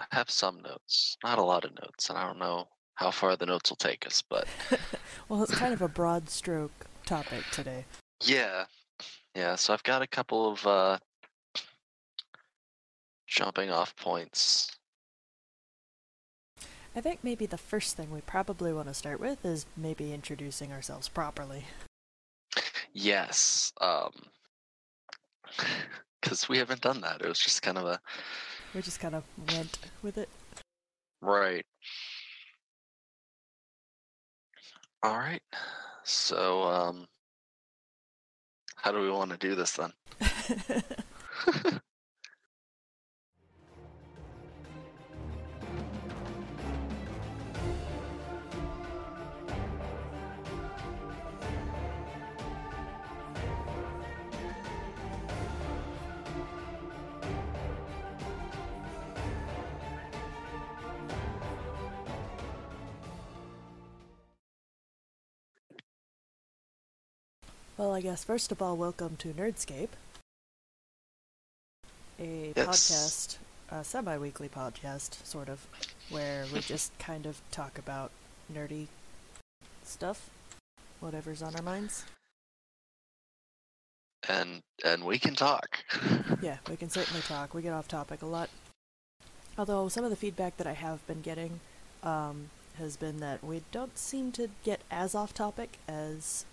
I have some notes, not a lot of notes, and I don't know how far the notes will take us, but well, it's kind of a broad stroke topic today. yeah, yeah. So I've got a couple of uh, jumping off points. I think maybe the first thing we probably want to start with is maybe introducing ourselves properly. Yes, um, because we haven't done that. It was just kind of a We just kind of went with it. right. All right. So, um, how do we want to do this then? well, I guess first of all, welcome to Nerdscape, a Yes. podcast, a semi-weekly podcast, sort of, where we just kind of talk about nerdy stuff, whatever's on our minds. and and we can talk. Yeah, we can certainly talk. We get off topic a lot. Although some of the feedback that I have been getting um, has been that we don't seem to get as off topic as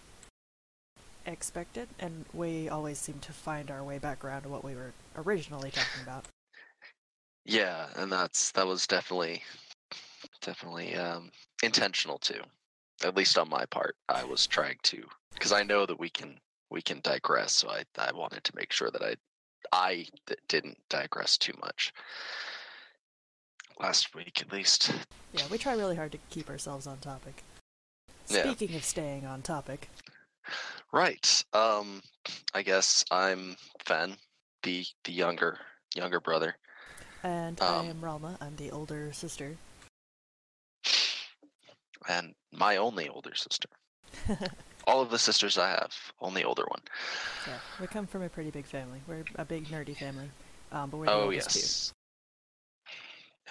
expected, and we always seem to find our way back around to what we were originally talking about. Yeah, and that's that was definitely definitely um, intentional too. At least on my part, I was trying to because I know that we can we can digress. So I I wanted to make sure that I I th- didn't digress too much last week at least. Yeah, we try really hard to keep ourselves on topic. Yeah. Speaking of staying on topic, Right. Um, I guess I'm Fen, the the younger younger brother. and I Um, am Ralma, I'm the older sister. and my only older sister. All of the sisters I have, only older one. Yeah, we come from a pretty big family. We're a big nerdy family, um, but we're the Oh yes.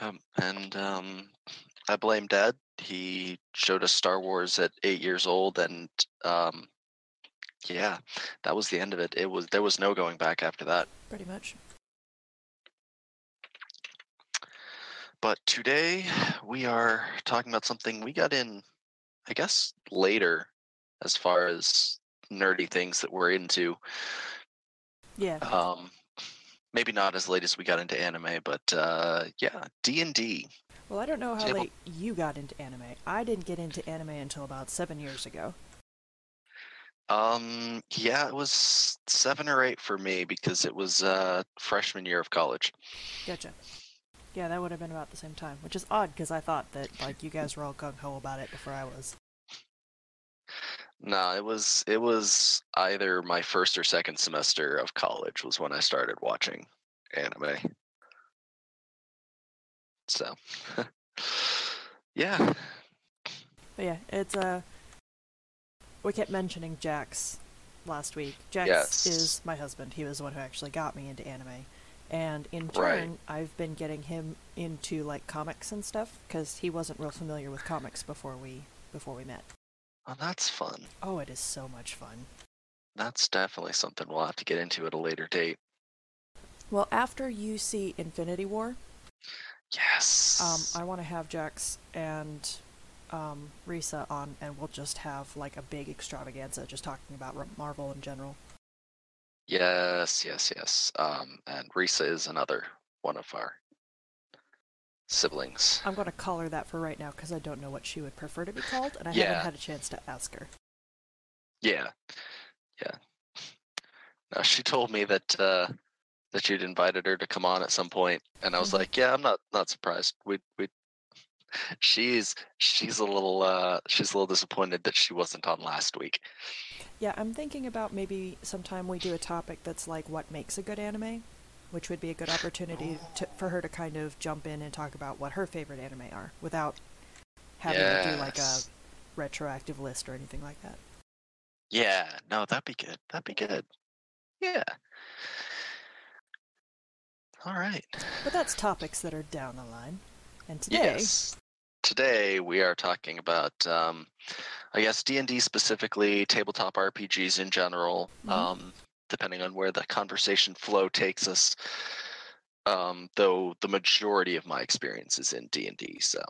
Um, and um, I blame Dad. He showed us Star Wars at eight years old, and um, yeah, that was the end of it. It was there was no going back after that. Pretty much. But today we are talking about something we got in, I guess, later, as far as nerdy things that we're into. Yeah. Um, maybe not as late as we got into anime, but uh, yeah, D and D. Well, I don't know how Table- late you got into anime. I didn't get into anime until about seven years ago. Um, yeah, it was seven or eight for me because it was uh, freshman year of college. Gotcha. Yeah, that would have been about the same time, which is odd because I thought that like you guys were all gung ho about it before I was. No, it was it was either my first or second semester of college was when I started watching anime. So, yeah, But yeah, it's uh we kept mentioning Jax last week. Jax Yes. is my husband. He was the one who actually got me into anime. And in Right. turn, I've been getting him into like comics and stuff because he wasn't real familiar with comics before we before we met. well, that's fun. Oh, it is so much fun. That's definitely something we'll have to get into at a later date. Well, after you see Infinity War, Yes. um, I want to have Jax and um, Risa on, and we'll just have like a big extravaganza, just talking about Marvel in general. Yes, yes, yes. Um, and Risa is another one of our siblings. I'm going to call her that for right now because I don't know what she would prefer to be called, and I Yeah. haven't had a chance to ask her. Yeah, yeah. Now she told me that uh, that you'd invited her to come on at some point, and I was Mhm. like, yeah, I'm not not surprised. We we. She's she's a little uh she's a little disappointed that she wasn't on last week. Yeah, I'm thinking about maybe sometime we do a topic that's like what makes a good anime, which would be a good opportunity to, for her to kind of jump in and talk about what her favorite anime are without having to do like a retroactive list or anything like that. Yeah, no, that'd be good. That'd be good. Yeah. All right. But that's topics that are down the line. And today, Yes. Today we are talking about, um, I guess D and D specifically, tabletop RPGs in general. Mhm. Um, depending on where the conversation flow takes us. Um, though the majority of my experience is in D and D, so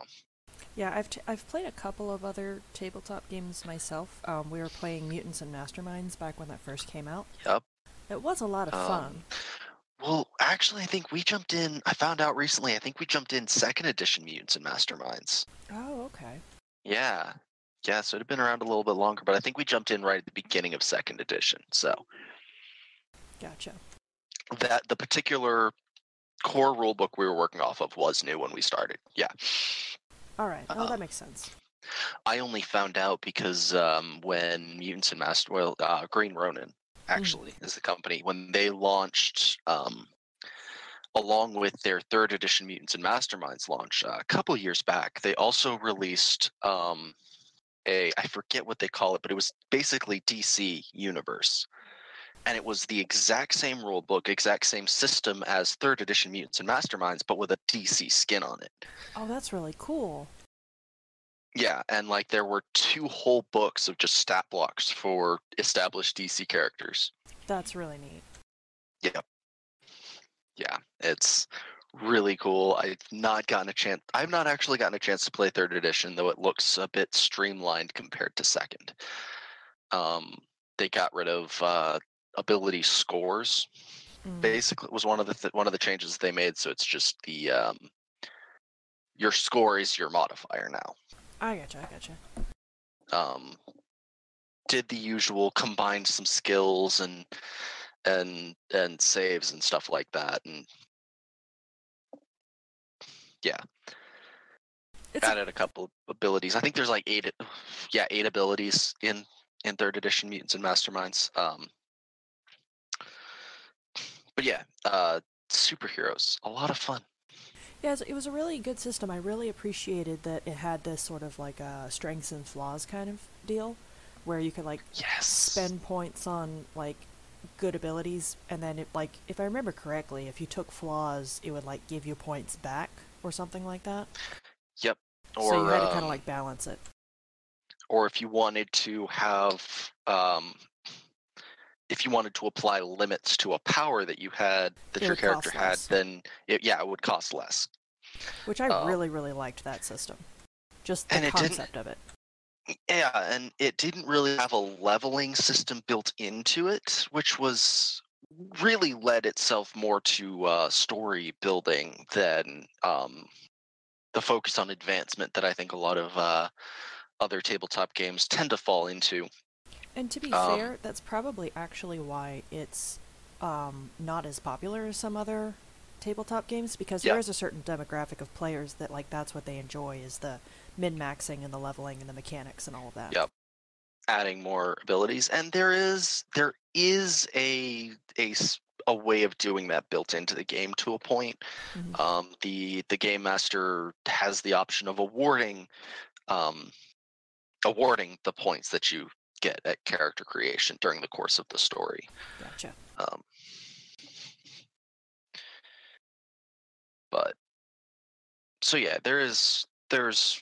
yeah, I've t- I've played a couple of other tabletop games myself. Um, we were playing Mutants and Masterminds back when that first came out. Yep. It was a lot of Um, fun. Well, actually, I think we jumped in. I found out recently. I think we jumped in second edition Mutants and Masterminds. Oh, okay. Yeah, yeah. So it had been around a little bit longer, but I think we jumped in right at the beginning of second edition. So Gotcha. that the particular core rule book we were working off of was new when we started. Yeah, All right. Oh, Uh, that makes sense. I only found out because um, when Mutants and Master, well, uh, Green Ronin actually is the company when they launched. Um, along with their third edition Mutants and Masterminds launch uh, a couple years back, they also released um, a I forget what they call it, but it was basically DC Universe, and it was the exact same rule book, exact same system as third edition Mutants and Masterminds, but with a DC skin on it. Oh, that's really cool. Yeah, and like there were two whole books of just stat blocks for established DC characters. That's really neat. Yeah, Yeah, it's really cool. I've not gotten a chance. I've not actually gotten a chance to play third edition, though it looks a bit streamlined compared to second. Um, they got rid of uh, ability scores. Mm. Basically, was one of the th- one of the changes they made. So it's just the um, your score is your modifier now. I gotcha. I gotcha. um, did the usual, combined some skills and and and saves and stuff like that, and yeah, It's a- added a couple of abilities. I think there's like eight, yeah, eight abilities in in third edition Mutants and Masterminds. Um, but yeah, uh, superheroes, a lot of fun. Yeah, it was- a really good system. I really appreciated that it had this sort of like a strengths and flaws kind of deal, where you could like Yes. spend points on like good abilities, and then it like if I remember correctly, if you took flaws, it would like give you points back or something like that. Yep. Or so you had to kind um, of like balance it. or if you wanted to have um, if you wanted to apply limits to a power that you had that It your character had less. then it, yeah it would cost less Which I um, really, really liked that system. Just the and it didn't- concept of it. yeah and it didn't really have a leveling system built into it which was really led itself more to uh, story building than um, the focus on advancement that i think a lot of uh, other tabletop games tend to fall into And to be Um, fair, that's probably actually why it's um, not as popular as some other tabletop games because Yeah. there is a certain demographic of players that like that's what they enjoy is the min maxing and the leveling and the mechanics and all of that. Yep. adding more abilities and there is there is a a a way of doing that built into the game to a point Mhm. um, the the game master has the option of awarding um, awarding the points that you get at character creation during the course of the story Gotcha. um, but so yeah there is there's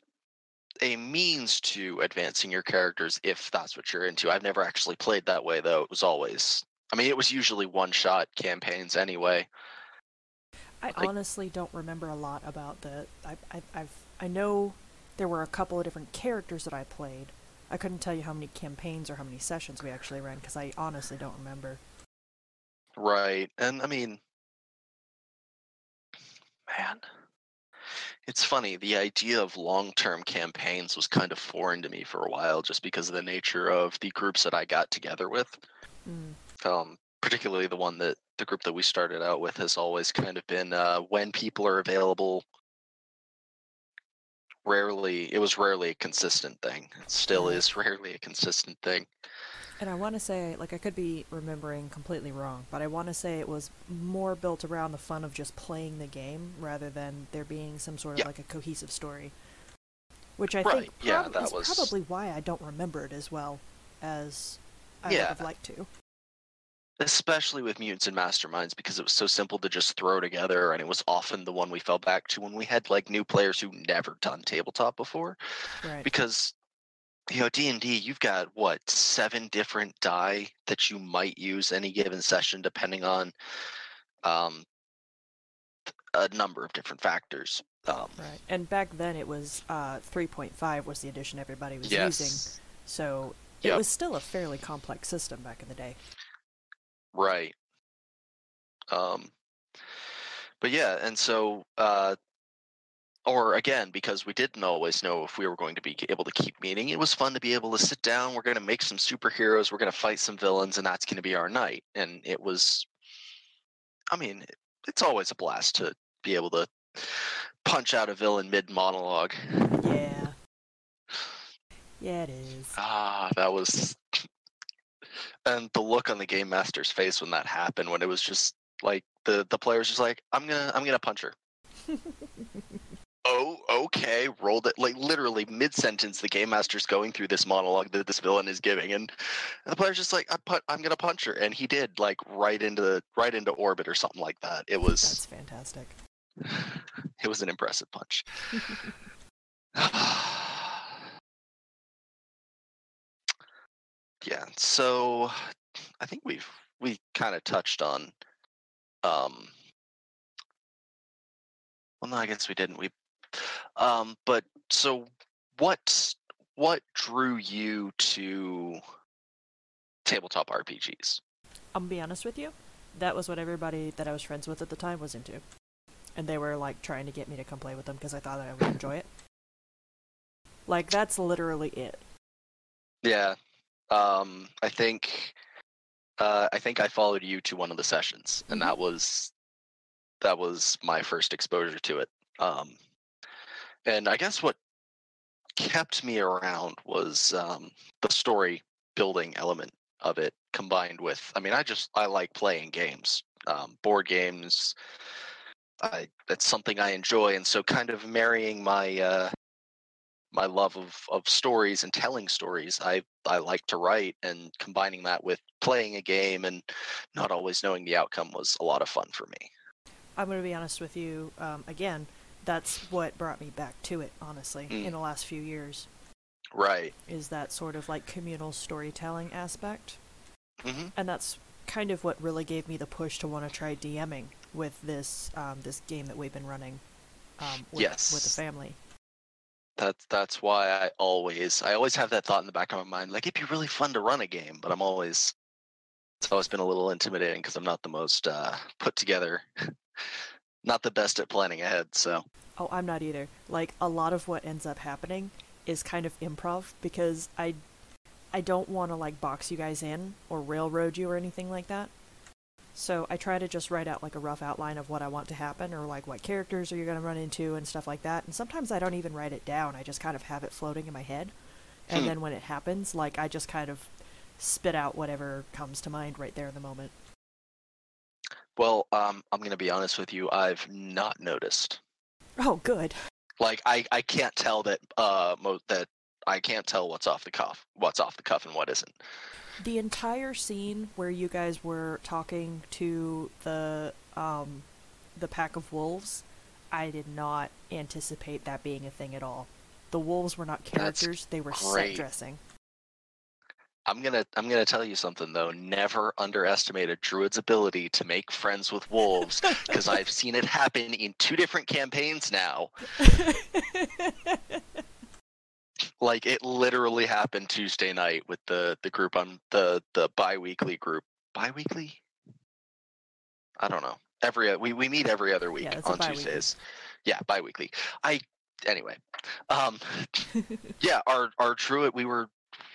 a means to advancing your characters if that's what you're into i've never actually played that way though it was always i mean it was usually one shot campaigns anyway I Like- honestly don't remember a lot about the. I, I I've I know there were a couple of different characters that I played. I couldn't tell you how many campaigns or how many sessions we actually ran because I honestly don't remember. right and i mean man it's funny the idea of long-term campaigns was kind of foreign to me for a while just because of the nature of the groups that i got together with Mm. um, particularly the one that the group that we started out with has always kind of been uh, when people are available. Rarely, it was rarely a consistent thing. It still mm-hmm. is rarely a consistent thing. And I want to say, like, I could be remembering completely wrong, but I want to say it was more built around the fun of just playing the game rather than there being some sort of Yeah. like a cohesive story. Which I Right, think yeah, prob- that is was- probably why I don't remember it as well as I would have liked to. Especially with mutants and masterminds because it was so simple to just throw together and it was often the one we fell back to when we had like new players who never done tabletop before Right. because you know d&d you've got what seven different die that you might use any given session depending on um, a number of different factors um, Right. And back then it was uh, 3.5 was the edition everybody was using. So it Yep. was still a fairly complex system back in the day. Right um, but yeah and so uh, or again because we didn't always know if we were going to be able to keep meeting it was fun to be able to sit down we're going to make some superheroes we're going to fight some villains and that's going to be our night and it was i mean it's always a blast to be able to punch out a villain mid monologue Yeah. Yeah, it is. ah that was and the look on the game master's face when that happened when it was just like the the player's just like i'm gonna i'm gonna punch her. Oh okay. Rolled it like literally mid-sentence the game master's going through this monologue that this villain is giving and the player's just like I put, i'm gonna punch her and he did like right into the right into orbit or something like that. It was That's fantastic. it was an impressive punch yeah so i think we've we kind of touched on um well no i guess we didn't we um but so what what drew you to tabletop rpgs I'm gonna be honest with you. That was what everybody that I was friends with at the time was into. And they were like trying to get me to come play with them because I thought that I would enjoy it. Like that's literally it. yeah um i think uh i think i followed you to one of the sessions and Mhm. that was that was my first exposure to it um and i guess what kept me around was um the story building element of it combined with i mean i just i like playing games um board games i that's something i enjoy and so kind of marrying my uh my love of of stories and telling stories i i like to write and combining that with playing a game and not always knowing the outcome was a lot of fun for me I'm gonna be honest with you. Um, again, that's what brought me back to it. Honestly, Mm. in the last few years, right is that sort of like communal storytelling aspect. hmm and that's kind of what really gave me the push to want to try DMing with this um, this game that we've been running um, with, with the family. That's that's why i always i always have that thought in the back of my mind like it'd be really fun to run a game but i'm always it's always been a little intimidating because i'm not the most uh put together not the best at planning ahead so Oh, I'm not either. Like a lot of what ends up happening is kind of improv because I I don't want to like box you guys in or railroad you or anything like that. So I try to just write out like a rough outline of what I want to happen or like what characters are you going to run into and stuff like that. And sometimes I don't even write it down. I just kind of have it floating in my head. And Hmm. then when it happens, like I just kind of spit out whatever comes to mind right there in the moment. well um i'm gonna be honest with you i've not noticed Oh, good. like i i can't tell that uh mo- that i can't tell what's off the cuff what's off the cuff and what isn't The entire scene where you guys were talking to the um the pack of wolves, I did not anticipate that being a thing at all. The wolves were not That's characters, they were set dressing. i'm gonna i'm gonna tell you something though never underestimate a druid's ability to make friends with wolves because i've seen it happen in two different campaigns now like it literally happened tuesday night with the the group i'm the the bi-weekly group. Bi-weekly? I don't know. Every we, we meet every other week Yeah, on tuesdays. Yeah bi-weekly. I anyway um yeah our our druid we were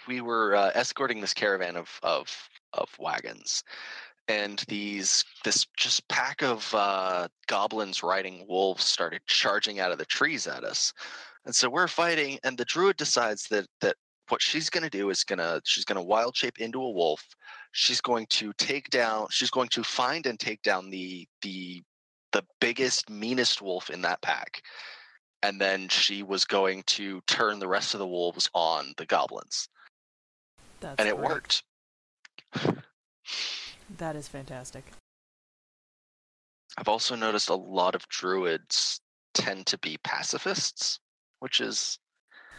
we were uh, escorting this caravan of of of wagons. And these this just pack of uh, goblins riding wolves started charging out of the trees at us and so we're fighting and the druid decides that that what she's going to do is going to she's going to wild shape into a wolf. She's going to take down she's going to find and take down the the the biggest meanest wolf in that pack. And then she was going to turn the rest of the wolves on the goblins. That's and it great. worked. That is fantastic. I've also noticed a lot of druids tend to be pacifists, which is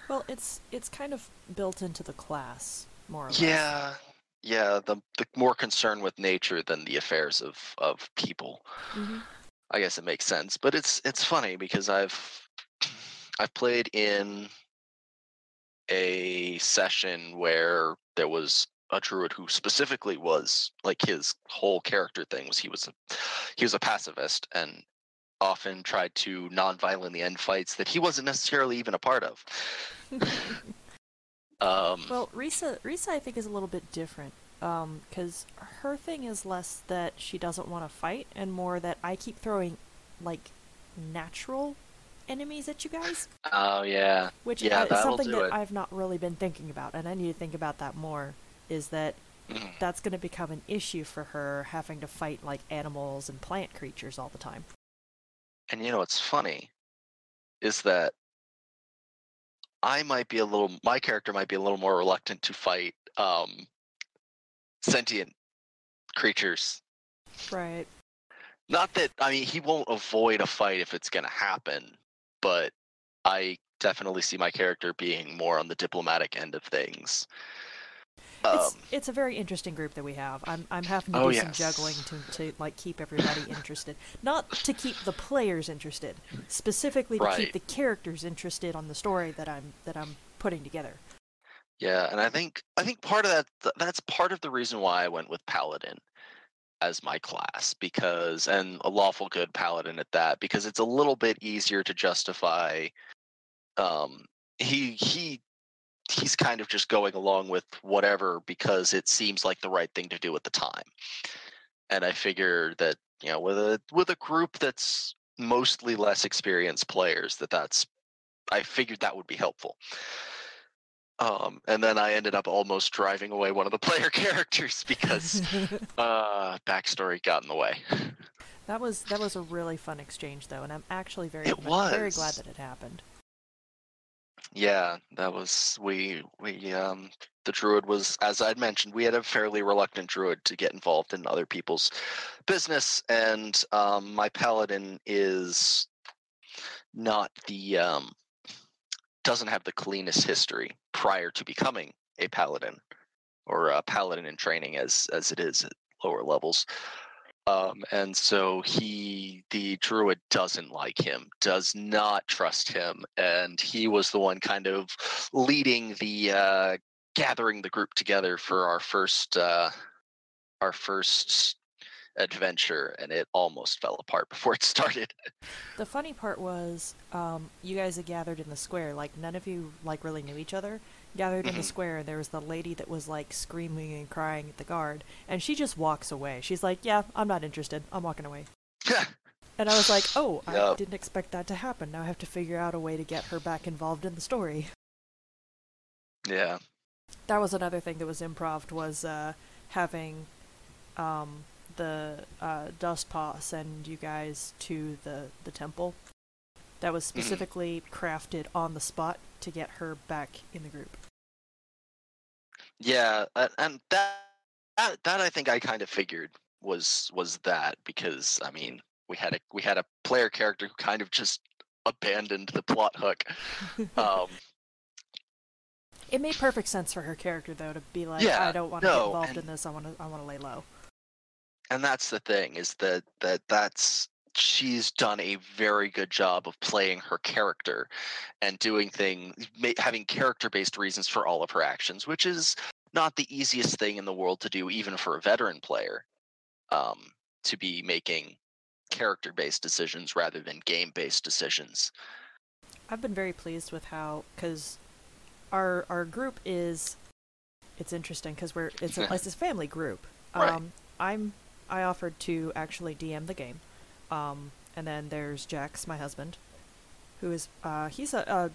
Well, it's it's kind of built into the class more or less. yeah, yeah, the the more concern with nature than the affairs of of people. hmm I guess it makes sense, but it's it's funny because I've I've played in a session where there was a druid who specifically was like his whole character thing was he was a he was a pacifist and often tried to non-violently end fights that he wasn't necessarily even a part of. Um, Well, Risa, Risa, I think is a little bit different. Um, because her thing is less that she doesn't want to fight, and more that I keep throwing, like, natural enemies at you guys, oh yeah, which Yeah, uh, is something that it. I've not really been thinking about, and I need to think about that more. Is that Mhm. that's going to become an issue for her having to fight like animals and plant creatures all the time? And you know what's funny is that I might be a little my character might be a little more reluctant to fight um sentient creatures. Right. Not that I mean he won't avoid a fight if it's going to happen, but I definitely see my character being more on the diplomatic end of things. It's Um, it's a very interesting group that we have. I'm I'm having to Oh, do some juggling to, to like keep everybody interested. Not to keep the players interested, specifically to Right. keep the characters interested on the story that I'm that I'm putting together. Yeah, and I think I think part of that that's part of the reason why I went with paladin as my class because and a lawful good paladin at that because it's a little bit easier to justify um he he he's kind of just going along with whatever because it seems like the right thing to do at the time. And I figure that, you know, with a with a group that's mostly less experienced players that that's I figured that would be helpful. Um, and then I ended up almost driving away one of the player characters because uh, backstory got in the way. that was that was a really fun exchange though, and I'm actually very It gl- very glad that it happened. Yeah, that was we we um the druid was as I'd mentioned, we had a fairly reluctant druid to get involved in other people's business, and um my paladin is not the um doesn't have the cleanest history prior to becoming a paladin or a paladin in training as as it is at lower levels. Um, and so he, the druid, doesn't like him, does not trust him, and he was the one kind of leading the uh, gathering the group together for our first uh, our first adventure, and it almost fell apart before it started. The funny part was, um, you guys had gathered in the square. Like none of you like really knew each other. Gathered in the Mhm. square, and there was the lady that was like screaming and crying at the guard, and she just walks away. She's like, "Yeah, I'm not interested. I'm walking away." And I was like, "Oh, I didn't expect that to happen. Now I have to figure out a way to get her back involved in the story." yeah, That was another thing that was improv was uh, having um, the uh, Dust Paw send you guys to the the temple. That was specifically crafted on the spot to get her back in the group. yeah, and that that, that I think I kind of figured was was that because I mean we had a we had a player character who kind of just abandoned the plot hook. Um, It made perfect sense for her character though to be like, Yeah, I don't want to get involved and- in this. I want to I want to lay low. and that's the thing is that that that's she's done a very good job of playing her character and doing things having character based reasons for all of her actions which is not the easiest thing in the world to do even for a veteran player um, to be making character based decisions rather than game based decisions I've been very pleased with how because our our group is it's interesting because we're it's a, it's a family group. Right. Um, I'm I offered to actually DM the game, um, and then there's Jax, my husband, who is uh, he's a, a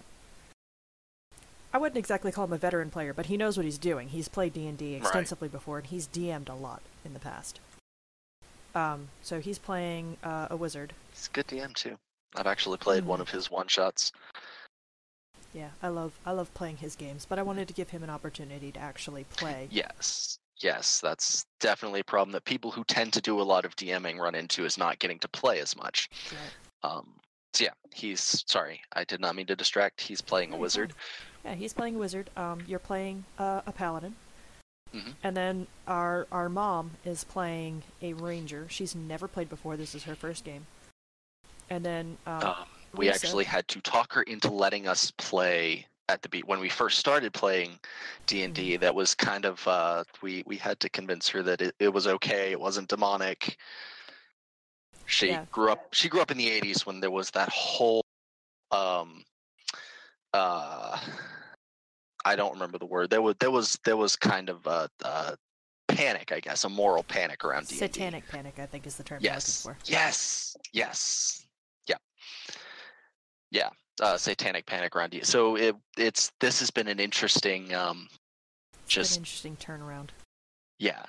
I wouldn't exactly call him a veteran player, but he knows what he's doing. He's played D and D Right. extensively before, and he's DM'd a lot in the past. Um, so he's playing uh, a wizard. he's a good dm too i've actually played one Mhm. of his one shots Yeah, I love I love playing his games, but I wanted to give him an opportunity to actually play. yes yes, that's definitely a problem that people who tend to do a lot of DMing run into is not getting to play as much. Right. Um, so yeah, he's sorry, I did not mean to distract. He's playing a wizard. Yeah, he's playing a wizard. Um, you're playing uh, a paladin. Mhm. And then our our mom is playing a ranger. She's never played before. This is her first game. And then um, Um, we actually had to talk her into letting us play at the beat when we first started playing D and Mm-hmm. D. That was kind of uh, we we had to convince her that it, it was okay. It wasn't demonic. She Yeah. grew up. She grew up in the '80s when there was that whole. Um, uh, I don't remember the word. There was there was there was kind of a, a panic, I guess, a moral panic around D and D. satanic panic, I think, is the term Yes. Yes. Yes. Yeah. Yeah. Uh, satanic panic around you. So it it's this has been an interesting um for. It's been just an interesting turnaround. yeah.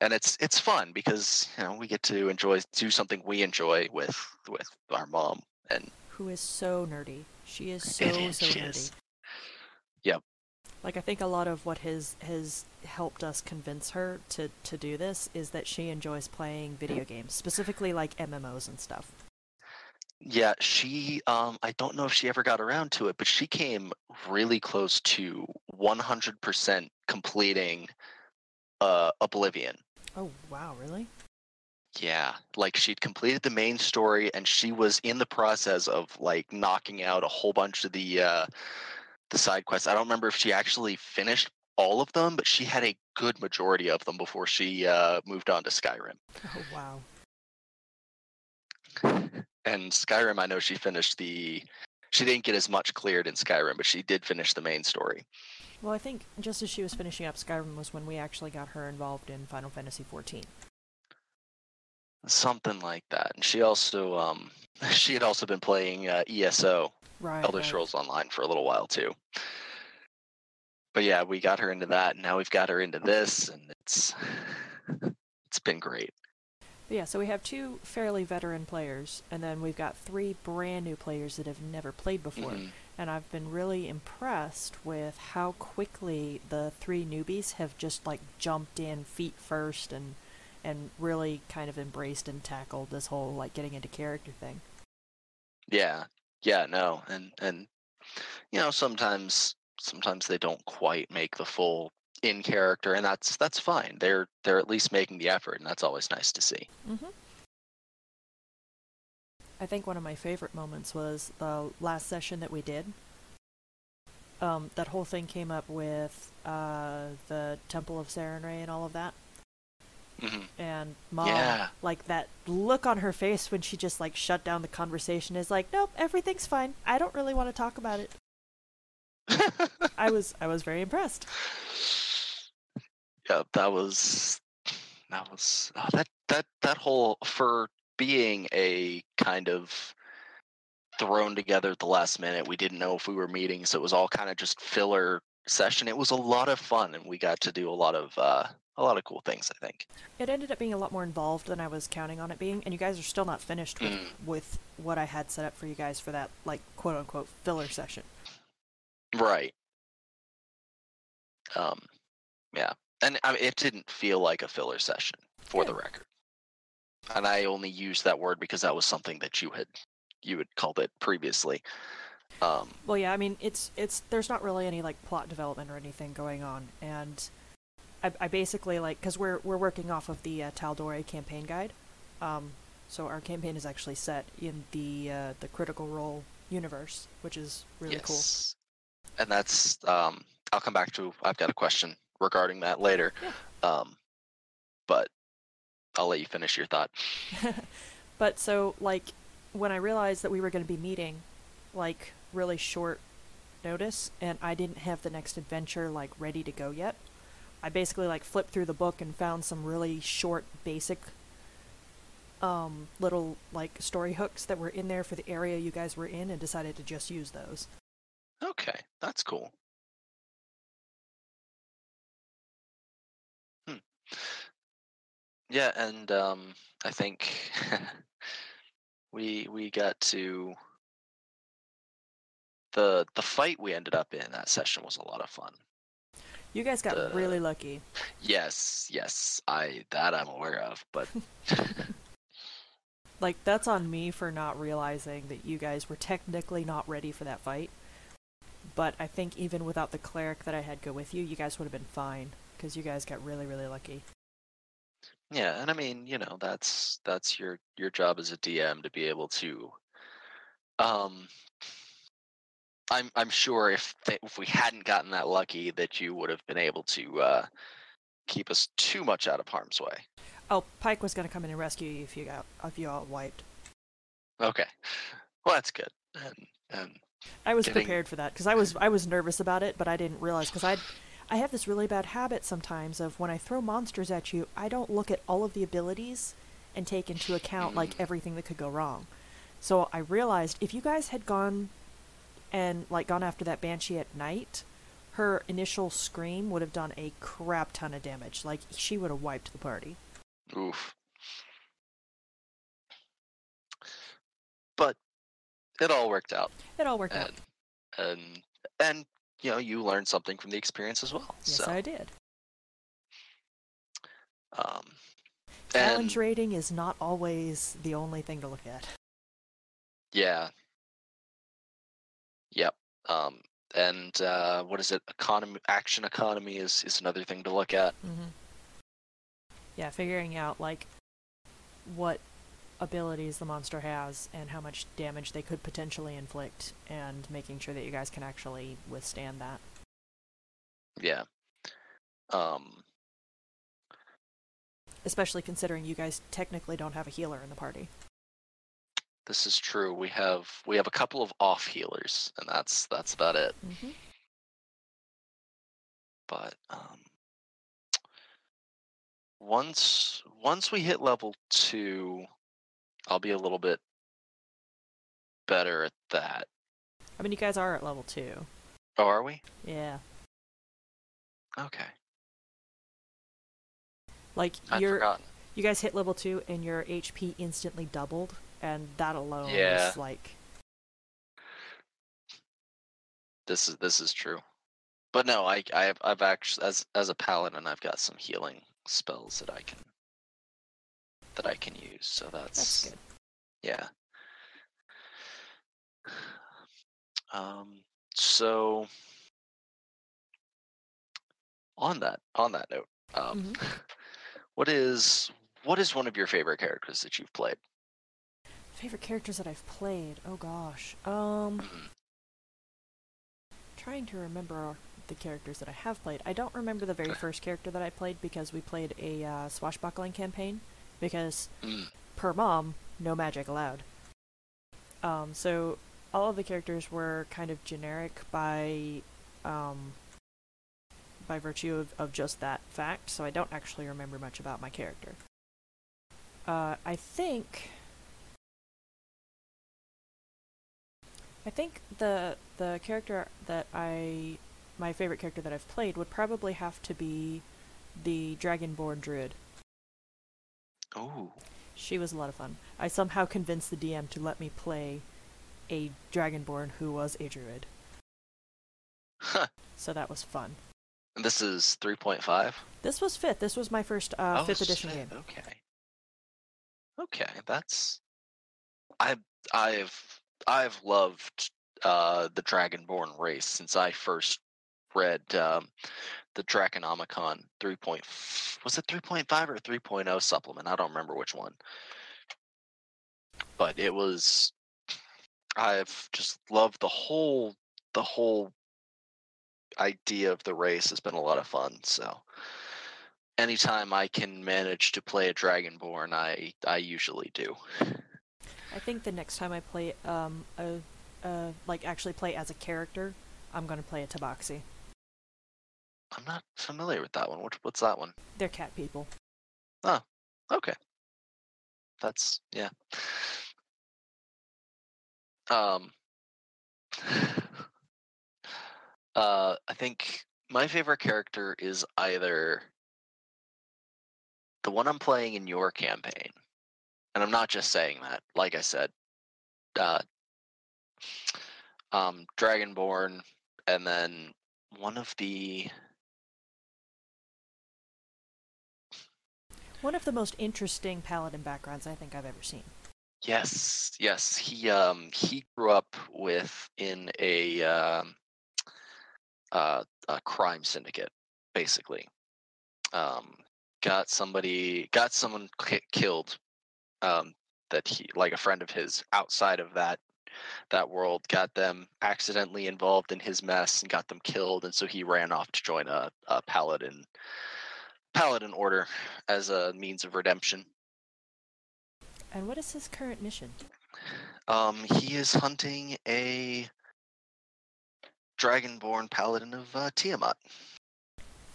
And it's it's fun because you know we get to enjoy do something we enjoy with with our mom and Who is so nerdy. She is so is, so nerdy. is. Yep. Like I think a lot of what has has helped us convince her to to do this is that she enjoys playing video games, specifically like MMOs and stuff. Yeah she um I don't know if she ever got around to it but she came really close to 100% completing uh Oblivion. Oh wow, really? Yeah, like she'd completed the main story and she was in the process of like knocking out a whole bunch of the uh the side quests. I don't remember if she actually finished all of them, but she had a good majority of them before she uh moved on to Skyrim. Oh wow. And Skyrim I know she finished the she didn't get as much cleared in Skyrim, but she did finish the main story. Well, I think just as she was finishing up Skyrim was when we actually got her involved in Final Fantasy XIV. Something like that. And she also um she had also been playing uh, ESO Right. Elder right. Scrolls Online for a little while too. But yeah, we got her into that. And now we've got her into this, and it's it's been great. Yeah, so we have two fairly veteran players, and then we've got three brand new players that have never played before. Mhm. And I've been really impressed with how quickly the three newbies have just like jumped in feet first and and really kind of embraced and tackled this whole like getting into character thing. Yeah, yeah, no, and and you know sometimes sometimes they don't quite make the full in character, and that's that's fine. They're they're at least making the effort, and that's always nice to see. Mm-hmm. I think one of my favorite moments was the last session that we did. Um, that whole thing came up with uh, the Temple of Sarenrae and all of that. hmm And mom, Yeah. like that look on her face when she just like shut down the conversation is like, nope, everything's fine. I don't really want to talk about it. I was I was very impressed. Yeah, that was that was oh, that that that whole for being a kind of thrown together at the last minute. We didn't know if we were meeting, so it was all kind of just filler session. It was a lot of fun, and we got to do a lot of uh, a lot of cool things. I think. It ended up being a lot more involved than I was counting on it being, and you guys are still not finished with, Mm. with what I had set up for you guys for that like quote unquote filler session. Right. Um, yeah, and I mean, it didn't feel like a filler session for the record. And I only used that word because that was something that you had you had called it previously. Um, Well, yeah, I mean, it's it's there's not really any like plot development or anything going on, and I, I basically like because we're we're working off of the uh, Tal'Dorei campaign guide, um, so our campaign is actually set in the uh, the Critical Role universe, which is really cool. yes. And that's um, I'll come back to. I've got a question regarding that later. Yeah. Um, but I'll let you finish your thought. but so like when I realized that we were going to be meeting, like really short notice, and I didn't have the next adventure like ready to go yet, I basically like flipped through the book and found some really short, basic, um, little like story hooks that were in there for the area you guys were in, and decided to just use those. Okay, that's cool. Yeah, and um, I think we we got to the the fight we ended up in that session was a lot of fun. You guys got the- really lucky. Yes, yes, I that I'm aware of, but Like that's on me for not realizing that you guys were technically not ready for that fight. But I think even without the cleric that I had go with you, you guys would have been fine because you guys got really really lucky. yeah, and I mean, you know, that's that's your your job as a DM to be able to um I'm I'm sure if th- if we hadn't gotten that lucky that you would have been able to uh keep us too much out of harm's way. Oh, Pike was gonna come in and rescue you if you got if you all wiped. Okay. Well, that's good. And and I was Getting- prepared for that because I was I was nervous about it, but I didn't realize because I I have this really bad habit sometimes of when I throw monsters at you, I don't look at all of the abilities and take into account like everything that could go wrong. So I realized if you guys had gone and like gone after that banshee at night, her initial scream would have done a crap ton of damage. Like she would have wiped the party. oof. But it all worked out. It all worked out. and and and you know you learned something from the experience as well. Yes, so I did. um, Challenge and rating is not always the only thing to look at. yeah, yep. Um, and uh, what is it? Economy, action economy is is another thing to look at. Mm-hmm. Yeah, figuring out like what abilities the monster has and how much damage they could potentially inflict, and making sure that you guys can actually withstand that. Yeah. Um, Especially considering you guys technically don't have a healer in the party. this is true. We have we have a couple of off healers, and that's that's about it. Mm-hmm. but um, once once we hit level two, I'll be a little bit better at that. I mean, you guys are at level two. Oh, are we? Yeah, Okay, like I'd you're forgotten. you guys hit level two and your HP instantly doubled, and that alone Yeah. is like This is this is true, but no, I I have I've actually as as a paladin, I've got some healing spells that I can that I can use. So that's, that's good. yeah. Um. So on that on that note, um, Mhm. what is what is one of your favorite characters that you've played? Favorite characters that I've played? Oh gosh. Um Mhm. trying to remember the characters that I have played. I don't remember the very first character that I played because we played a uh, swashbuckling campaign because Mm. per mom, no magic allowed. Um so all of the characters were kind of generic by um by virtue of, of just that fact, so I don't actually remember much about my character. Uh, I think I think the the character that I my favorite character that I've played would probably have to be the Dragonborn Druid. Oh, She was a lot of fun. I somehow convinced the DM to let me play a Dragonborn who was a druid. huh. So that was fun. And this is three point five. This was fifth. This was my first uh, oh, fifth edition shit, game. Okay. Okay, that's I I've I've loved uh the Dragonborn race since I first read um the Draconomicon 3. Point, was it 3.5 or 3.0 supplement? I don't remember which one. But it was I've just loved the whole the whole idea of the race has been a lot of fun, so anytime I can manage to play a Dragonborn, I I usually do. I think the next time I play um a uh like actually play as a character, I'm gonna play a Tabaxi. I'm not familiar with that one. What, what's that one? They're cat people. Oh, okay, that's yeah. Um, uh, I think my favorite character is either the one I'm playing in your campaign, and I'm not just saying that. Like I said, uh, um, Dragonborn, and then one of the One of the most interesting paladin backgrounds I think I've ever seen. Yes, yes. He um he grew up with in a um uh, a crime syndicate, basically. Um, got somebody got someone ki- killed um, that he like a friend of his outside of that that world got them accidentally involved in his mess and got them killed and so he ran off to join a, a paladin paladin order as a means of redemption And what is his current mission? um he is hunting a dragonborn paladin of uh, tiamat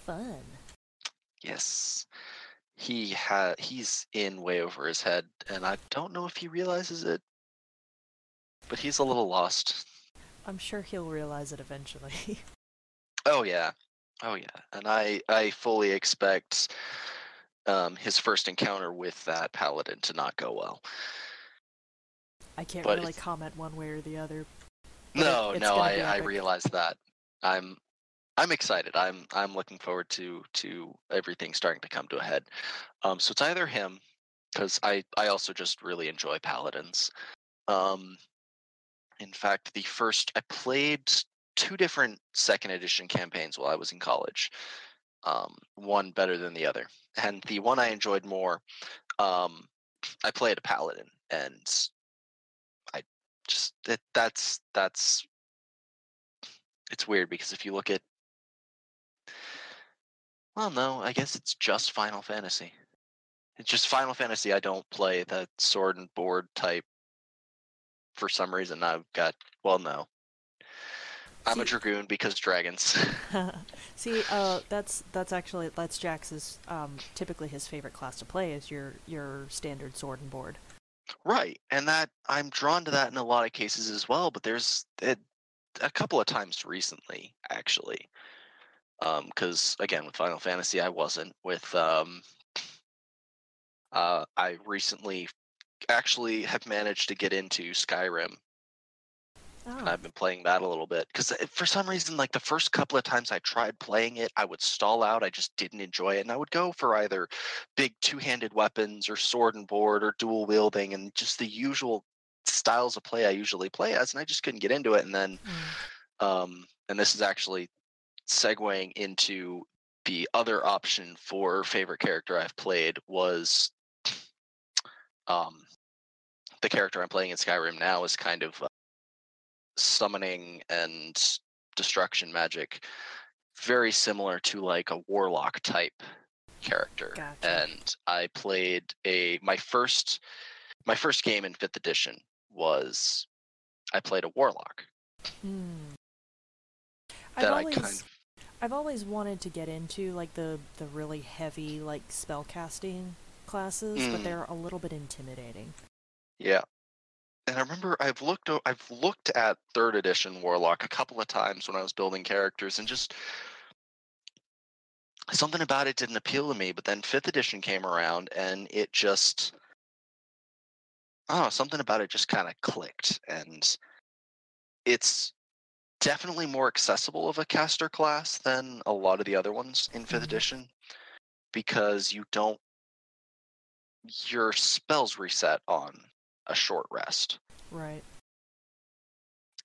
Fun. yes he ha he's in way over his head and i don't know if he realizes it but he's a little lost I'm sure he'll realize it eventually. Oh yeah, oh yeah, and I I fully expect um, his first encounter with that paladin to not go well. I can't But really it's- comment one way or the other. But it- No, no, I I realize that. I'm I'm excited. I'm I'm looking forward to to everything starting to come to a head. Um, so it's either him because I I also just really enjoy paladins. Um, in fact, the first I played two different second edition campaigns while I was in college. Um, one better than the other, and the one I enjoyed more, um, I played a paladin, and I just it, that's that's it's weird because if you look at well no i guess it's just final fantasy. It's just final fantasy i don't play the sword and board type for some reason. I've got well no i'm a dragoon because dragons See, uh, that's that's actually that's Jax's um, typically his favorite class to play is your your standard sword and board. right and that i'm drawn to that in a lot of cases as well but there's it, a couple of times recently actually because again with final fantasy i wasn't with um uh i recently actually have managed to get into skyrim and Oh, i've been playing that a little bit because for some reason like the first couple of times i tried playing it i would stall out i just didn't enjoy it and i would go for either big two-handed weapons or sword and board or dual wielding and just the usual styles of play i usually play as and i just couldn't get into it and then mm, um, and this is actually segueing into the other option for favorite character I've played was um, the character I'm playing in Skyrim now is kind of uh, summoning and destruction magic, very similar to like a warlock type character. Gotcha. And I played a my first my first game in fifth edition was I played a warlock hmm. I've that I always kind of I've always wanted to get into like the the really heavy like spell casting classes, but Mm. they're a little bit intimidating. Yeah. And I remember I've looked I've looked at third edition Warlock a couple of times when I was building characters and just something about it didn't appeal to me, but then fifth edition came around and it just oh something about it just kind of clicked and it's definitely more accessible of a caster class than a lot of the other ones in 5th Mhm. edition because you don't your spells reset on a short rest Right.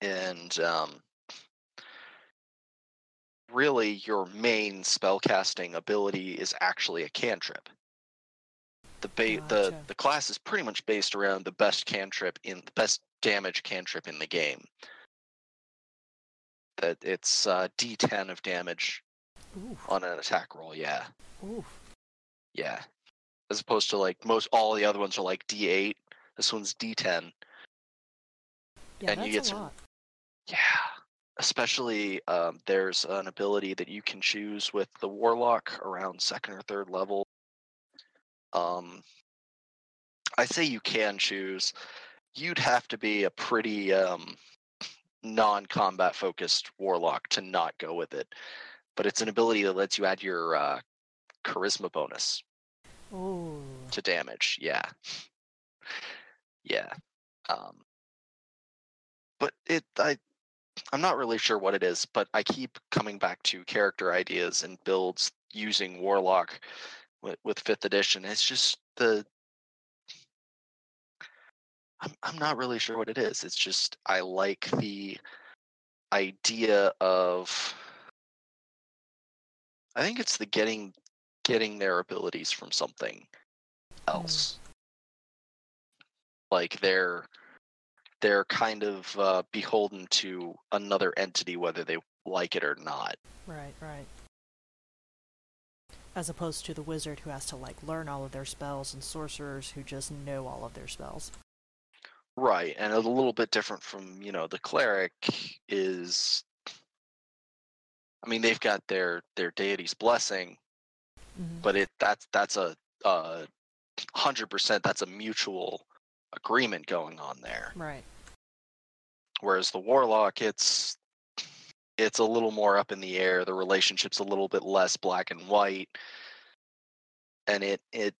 and um, really your main spellcasting ability is actually a cantrip. The ba- the the class is pretty much based around the best cantrip in the best damage cantrip in the game. That it's uh, D10 of damage Oof. on an attack roll. Yeah, Oof. yeah. As opposed to like most all the other ones are like D8. This one's D10. Yeah, And that's you get a some- lot. Yeah, especially um, there's an ability that you can choose with the warlock around second or third level. Um, I say you can choose. You'd have to be a pretty um, non-combat focused warlock to not go with it. But it's an ability that lets you add your uh, charisma bonus Oh. to damage. Yeah. Yeah. Um but it I I'm not really sure what it is, but I keep coming back to character ideas and builds using warlock with, with fifth edition. It's just the I'm I'm not really sure what it is. It's just I like the idea of I think it's the getting getting their abilities from something else. Like they're they're kind of uh, beholden to another entity whether they like it or not. Right, right. As opposed to the wizard who has to like learn all of their spells and sorcerers who just know all of their spells. Right, and a little bit different from, you know, the cleric is I mean, they've got their their deity's blessing, Mhm. but it that's that's a uh 100% that's a mutual agreement going on there. Right. Whereas the warlock it's it's a little more up in the air, the relationship's a little bit less black and white. And it it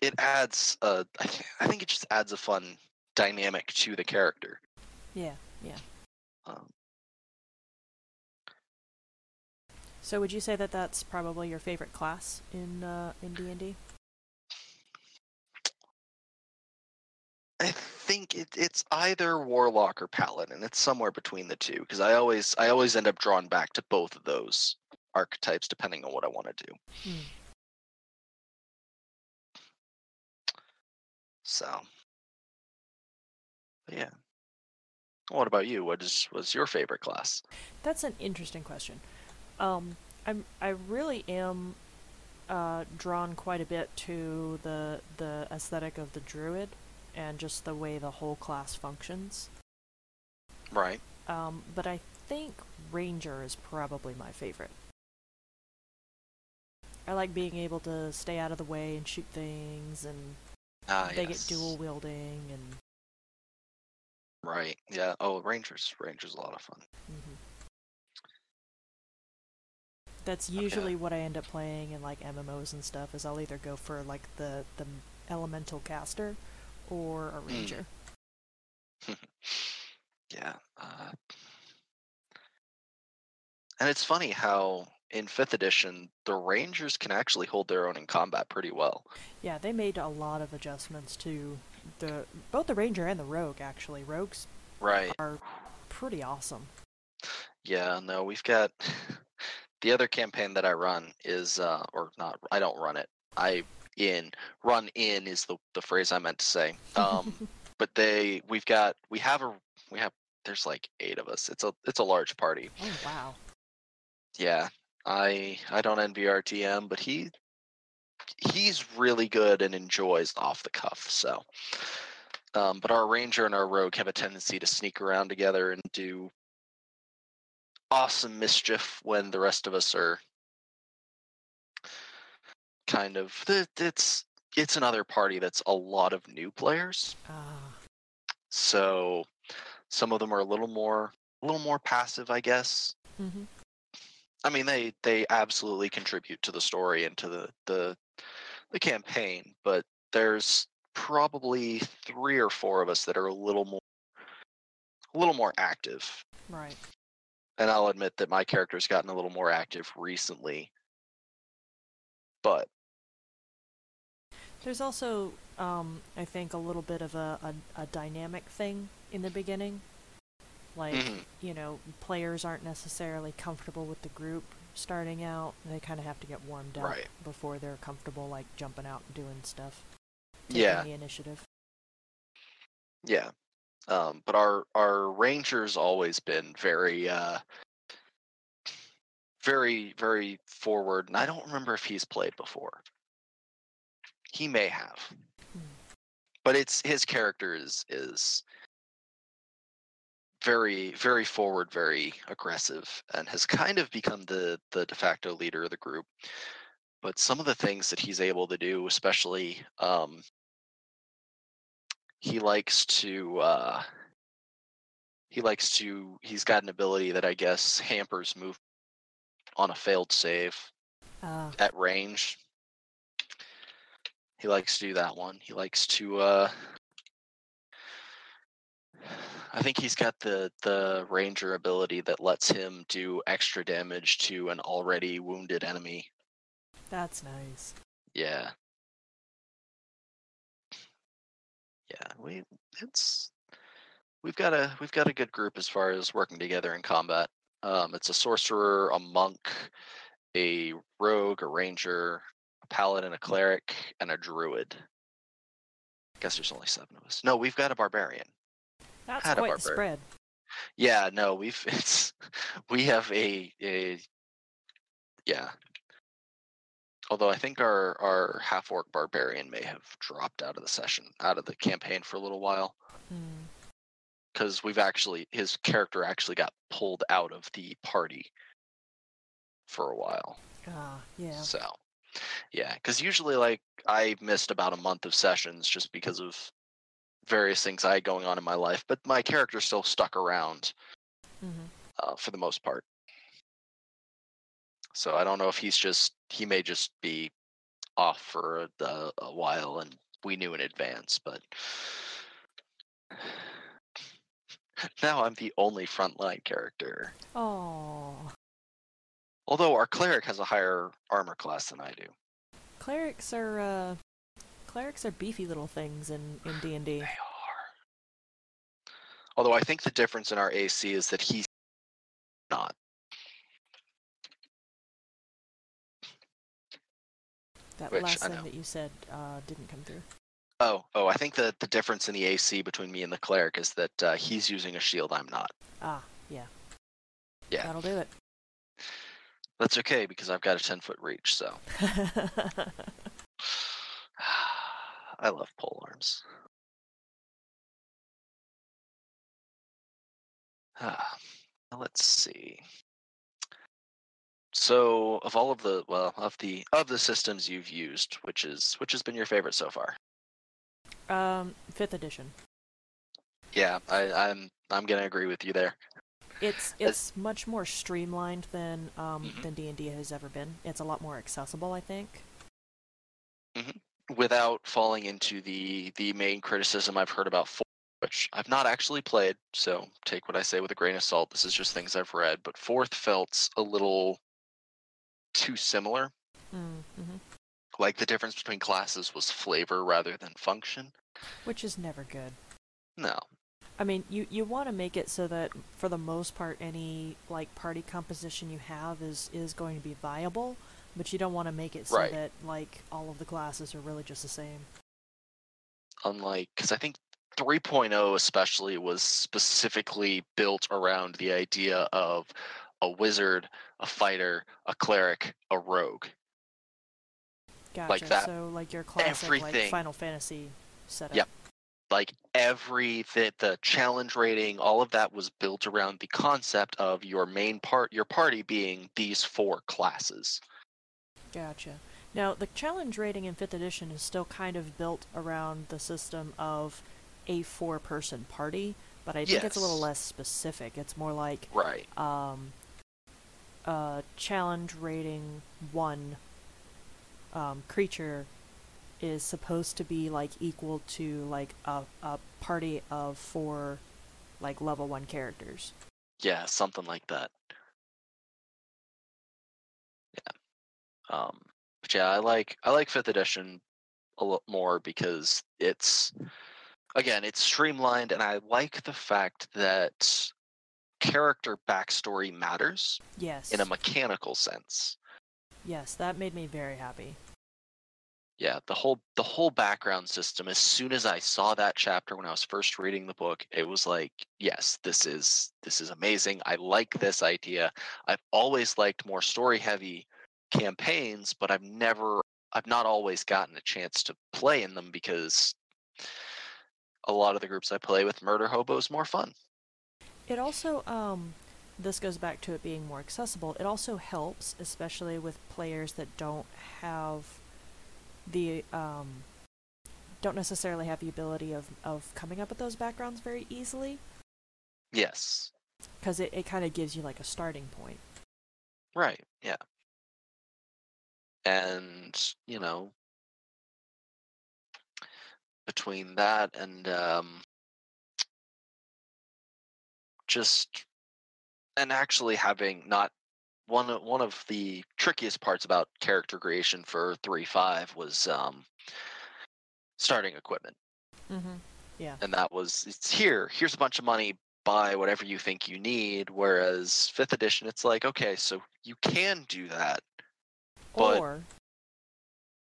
it adds a I th- I think it just adds a fun dynamic to the character. Yeah, yeah. Um, So would you say that that's probably your favorite class in uh, in D and D? I think it, it's either warlock or paladin. And it's somewhere between the two because I always I always end up drawn back to both of those archetypes depending on what I want to do. Hmm. So, but yeah. What about you? What is was your favorite class? That's an interesting question. Um, I'm I really am uh, drawn quite a bit to the the aesthetic of the druid and just the way the whole class functions. Right. Um, but I think ranger is probably my favorite. I like being able to stay out of the way and shoot things, and Ah, they yes. get dual wielding, and Right. Yeah. Oh, Rangers. Rangers a lot of fun. mhm. that's usually what I end up playing in like MMOs and stuff. Is I'll either go for like the the elemental caster or a ranger. Yeah. Uh, and it's funny how in fifth edition the Rangers can actually hold their own in combat pretty well. Yeah, they made a lot of adjustments to the both the ranger and the rogue. Actually, rogues Right. are pretty awesome. Yeah, no, we've got the other campaign that I run is uh or not I don't run it. I in run in is the the phrase I meant to say. Um but they we've got we have a we have there's like 8 of us. It's a it's a large party. oh wow. Yeah. I I don't envy our DM, but he he's really good and enjoys off the cuff, so um, but our ranger and our rogue have a tendency to sneak around together and do awesome mischief when the rest of us are kind of it's it's another party that's a lot of new players Ah, so some of them are a little more a little more passive i guess Mm-hmm. i mean they they absolutely contribute to the story and to the the the campaign but there's probably three or four of us that are a little more a little more active right. and I'll admit that my character's gotten a little more active recently. But There's also, um, I think, a little bit of a, a, a dynamic thing in the beginning. Like, Mhm. you know, players aren't necessarily comfortable with the group starting out. They kind of have to get warmed up Right. before they're comfortable, like, jumping out and doing stuff. Taking yeah, the initiative. yeah. Um, but our our ranger's always been very uh very very forward and I don't remember if he's played before. He may have. But it's his character is is very very forward, very aggressive and has kind of become the the de facto leader of the group. But some of the things that he's able to do, especially um he likes to uh he likes to he's got an ability that I guess hampers move on a failed save Uh, at range. He likes to do that one. He likes to uh I think he's got the the ranger ability that lets him do extra damage to an already wounded enemy. That's nice. Yeah. Yeah, we it's we've got a we've got a good group as far as working together in combat. Um, it's a sorcerer, a monk, a rogue, a ranger, paladin, a cleric, and a druid. I guess there's only seven of us. No, we've got a barbarian. That's Had a quite the spread. Yeah, no, we've it's we have a a yeah. Although I think our our half orc barbarian may have dropped out of the session, out of the campaign for a little while, Hmm. because we've actually his character actually got pulled out of the party for a while. Ah, yeah. So, yeah, because usually like I missed about a month of sessions just because of various things I had going on in my life, but my character still stuck around hmm uh, for the most part. So I don't know if he's just he may just be off for a, a, a while and we knew in advance, but now I'm the only frontline character. Oh, Although our cleric has a higher armor class than I do. clerics are uh, clerics are beefy little things in in D and D. They are. Although I think the difference in our AC is that he's not. That Which, last thing that you said uh, didn't come through. Oh, oh, I think that the difference in the AC between me and the cleric is that uh, he's using a shield, I'm not. Ah, yeah. Yeah. That'll do it. That's okay because I've got a 10 foot reach, so. I love pole arms. Ah, let's see. So, of all of the well, of the of the systems you've used, which is which has been your favorite so far? um, fifth edition. Yeah, I, I'm I'm gonna agree with you there. It's it's much more streamlined than um Mhm. than D and D has ever been. It's a lot more accessible, I think. Without falling into the the main criticism I've heard about, Fourth, which I've not actually played, so take what I say with a grain of salt. This is just things I've read, but Fourth felt a little too similar. Mm-hmm. Like the difference between classes was flavor rather than function. Which is never good. No, I mean, you you want to make it so that for the most part, any like party composition you have is is going to be viable, but you don't want to make it so Right. that like all of the classes are really just the same. unlike because I think 3.0 especially was specifically built around the idea of a wizard, a fighter, a cleric, a rogue. Gotcha. that. So like your classic like Final Fantasy setup. Yep. Like every the, the challenge rating, all of that was built around the concept of your main part, your party being these four classes. Gotcha. Now, the challenge rating in 5th edition is still kind of built around the system of a four person party, but I think it's a little less specific. It's more like Right. um, uh, challenge rating 1 um, creature is supposed to be like equal to like a, a party of four like level 1 characters. Yeah, something like that. Yeah. Um but yeah, I like I like fifth edition a lot more because it's again, it's streamlined and I like the fact that character backstory matters Yes. in a mechanical sense. yes, that made me very happy. Yeah, the whole the whole background system as soon as I saw that chapter when I was first reading the book, it was like, yes, this is this is amazing. I like this idea. I've always liked more story heavy campaigns, but I've never I've not always gotten a chance to play in them because a lot of the groups I play with murder hobo is more fun. It also, um, this goes back to it being more accessible. It also helps, especially with players that don't have the, um, don't necessarily have the ability of, of coming up with those backgrounds very easily, Yes. because it, it kind of gives you like a starting point. Right. Yeah. And, you know, between that and um just and actually having not one of- one of the trickiest parts about character creation for three five was um, starting equipment, Mm-hmm. and that was it's here. Here's a bunch of money. Buy whatever you think you need. Whereas fifth edition, it's like okay, so you can do that, But- Or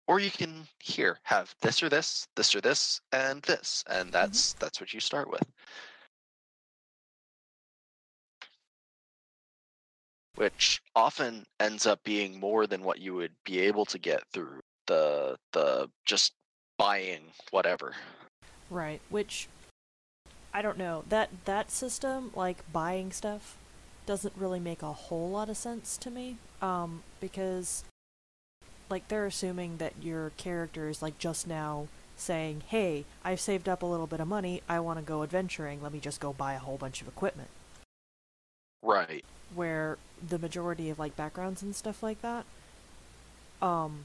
or you can here have this or this, this or this, and this, and that's that's what you start with. Which often ends up being more than what you would be able to get through the the just buying whatever. right, which I don't know that that system like buying stuff doesn't really make a whole lot of sense to me. Um, because like they're assuming that your character is like just now saying, "Hey, I've saved up a little bit of money. I want to go adventuring. Let me just go buy a whole bunch of equipment." Right. Where the majority of like backgrounds and stuff like that um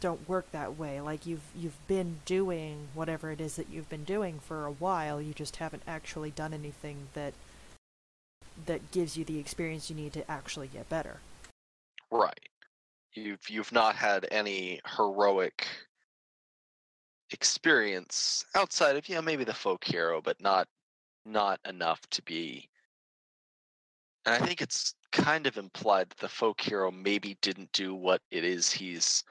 don't work that way like you've you've been doing whatever it is that you've been doing for a while you just haven't actually done anything that that gives you the experience you need to actually get better Right. You've you've not had any heroic experience outside of yeah maybe the folk hero, but not not enough to be. And I think it's kind of implied that the folk hero maybe didn't do what it is he's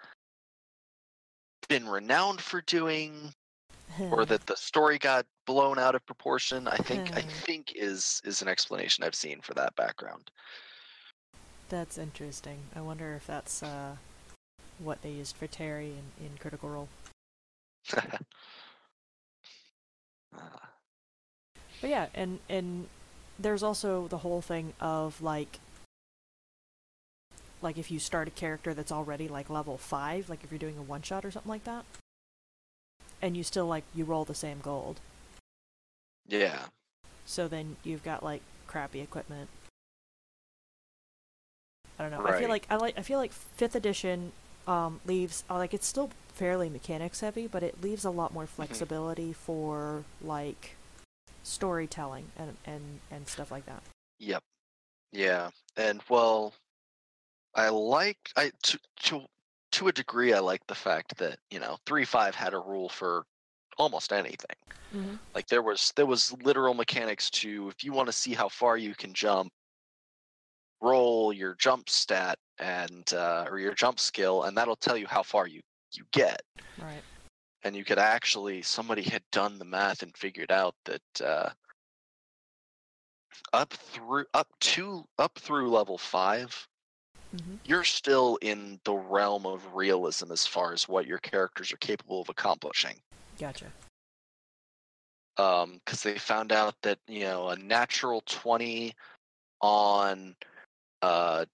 been renowned for doing, or that the story got blown out of proportion. I think I Hmm. think is is an explanation I've seen for that background. that's interesting i wonder if that's uh what they used for terry in, in critical role Uh, But yeah, and and there's also the whole thing of like like if you start a character that's already like level 5, like if you're doing a one shot or something like that, and you still like you roll the same gold. yeah. So then you've got like crappy equipment. I don't know. right. I feel like I like I feel like 5th edition um leaves uh, like it's still fairly mechanics heavy, but it leaves a lot more flexibility for like storytelling and and and stuff like that. Yep. Yeah. And well, I like I to to to a degree I like the fact that, you know, 3-5 had a rule for almost anything. Mm-hmm. Like there was there was literal mechanics to if you want to see how far you can jump, roll your jump stat and uh, or your jump skill and that'll tell you how far you you get. Right. And you could actually somebody had done the math and figured out that uh, up through up to up through level five Mm-hmm. you're still in the realm of realism as far as what your characters are capable of accomplishing Gotcha. um because they found out that you know a natural 20 on uh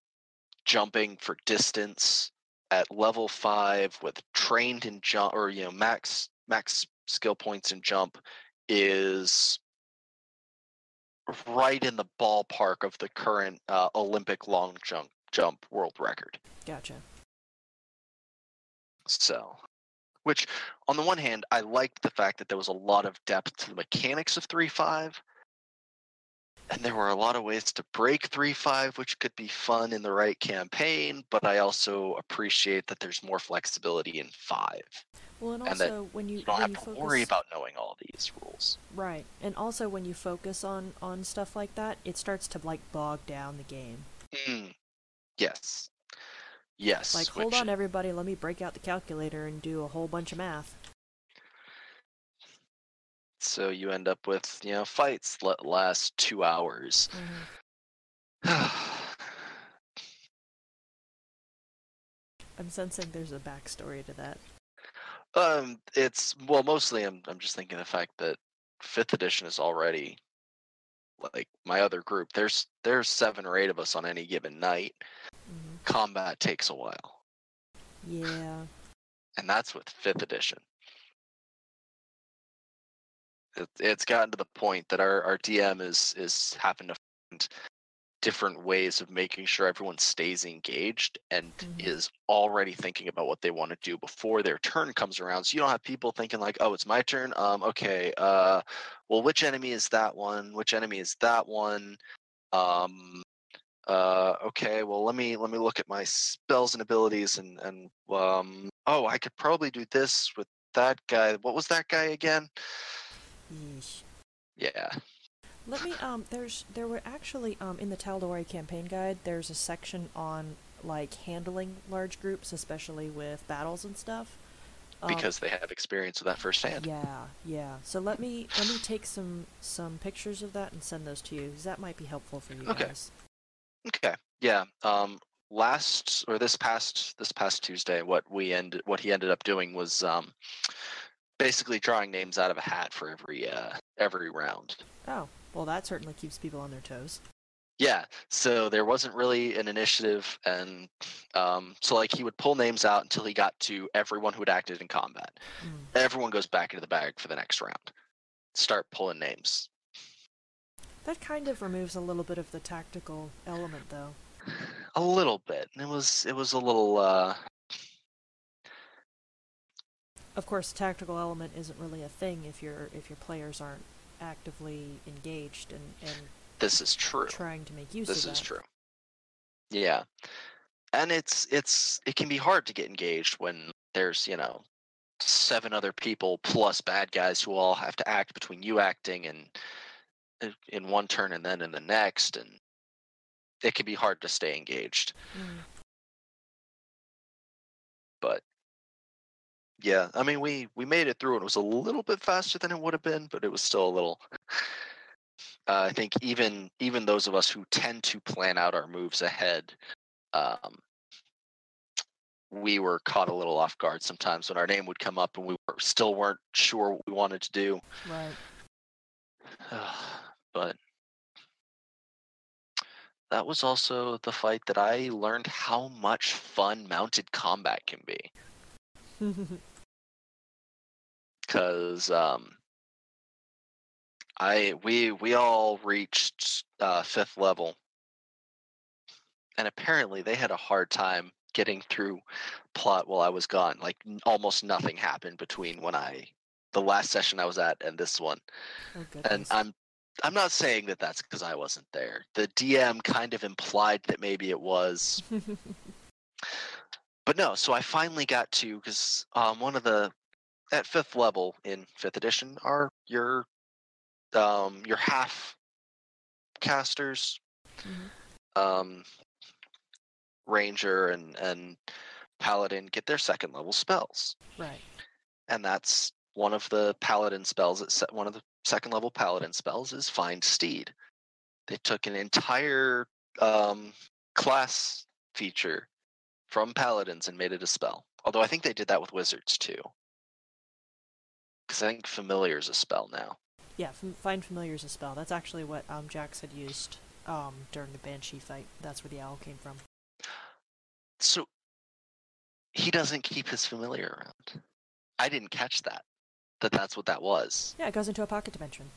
jumping for distance at level 5 with trained in jump or you know max max skill points in jump is right in the ballpark of the current uh, olympic long jump jump world record Gotcha. So, which on the one hand, I liked the fact that there was a lot of depth to the mechanics of 3.5. And there were a lot of ways to break 3-5 which could be fun in the right campaign, but I also appreciate that there's more flexibility in 5. Well, and And also when you You don't when you to focus worry about knowing all these rules. right, and also when you focus on on stuff like that, it starts to like bog down the game. Mm. Yes. Yes. Like, hold on, everybody, let me break out the calculator and do a whole bunch of math. So you end up with, you know, fights that last two hours. I'm sensing there's a backstory to that. Um, it's well, mostly I'm I'm just thinking the fact that fifth edition is already like my other group. There's there's seven or eight of us on any given night. hmm Combat takes a while, Yeah. and that's with fifth edition. It, it's gotten to the point that our our DM is is having to find different ways of making sure everyone stays engaged and Mhm. is already thinking about what they want to do before their turn comes around. So you don't have people thinking like, "Oh, it's my turn. Um, okay. Uh, well, which enemy is that one? Which enemy is that one? Um, uh, okay, well let me let me look at my spells and abilities and and um, oh, I could probably do this with that guy. What was that guy again? Yeesh. Yeah. Let me um there's there were actually um in the Tal'Dorei campaign guide there's a section on like handling large groups, especially with battles and stuff. Um, Because they have experience with that firsthand. yeah, yeah. So let me let me take some some pictures of that and send those to you because that might be helpful for you Okay. guys. Okay. Yeah. Um last or this past this past Tuesday what we ended what he ended up doing was um basically drawing names out of a hat for every uh every round. Oh, well that certainly keeps people on their toes. Yeah. So there wasn't really an initiative and um so like he would pull names out until he got to everyone who had acted in combat. Mm. Everyone goes back into the bag for the next round. Start pulling names. That kind of removes a little bit of the tactical element, though. A little bit. And it was it was a little uh Of course, tactical element isn't really a thing if your if your players aren't actively engaged and, and this is true. trying to make use of this is true yeah and it's it's it can be hard to get engaged when there's you know seven other people plus bad guys who all have to act between you acting and in- in one turn and then in the next and it can be hard to stay engaged Mm. but yeah i mean we we made it through and it was a little bit faster than it would have been but it was still a little uh, i think even even those of us who tend to plan out our moves ahead um, we were caught a little off guard sometimes when our name would come up and we were, still weren't sure what we wanted to do Right. but that was also the fight that i learned how much fun mounted combat can be because um, I we we all reached uh, fifth level, and apparently they had a hard time getting through plot while I was gone. Like almost nothing happened between when I the last session I was at and this one, oh and. I'm. I'm not saying that that's because I wasn't there. The DM kind of implied that maybe it was, but no. So I finally got to because um, one of the at fifth level in fifth edition are your um, your half casters, Mhm. um, ranger and and paladin get their second level spells, Right. and that's one of the paladin spells. That one of the second level paladin spells is find steed. They took an entire um, class feature from paladins and made it a spell. Although I think they did that with wizards too. Because I think familiar is a spell now. Yeah, find familiar is a spell. That's actually what um Jax had used um during the banshee fight. That's where the owl came from. So he doesn't keep his familiar around. I didn't catch that. That that's what that was. Yeah, it goes into a pocket dimension.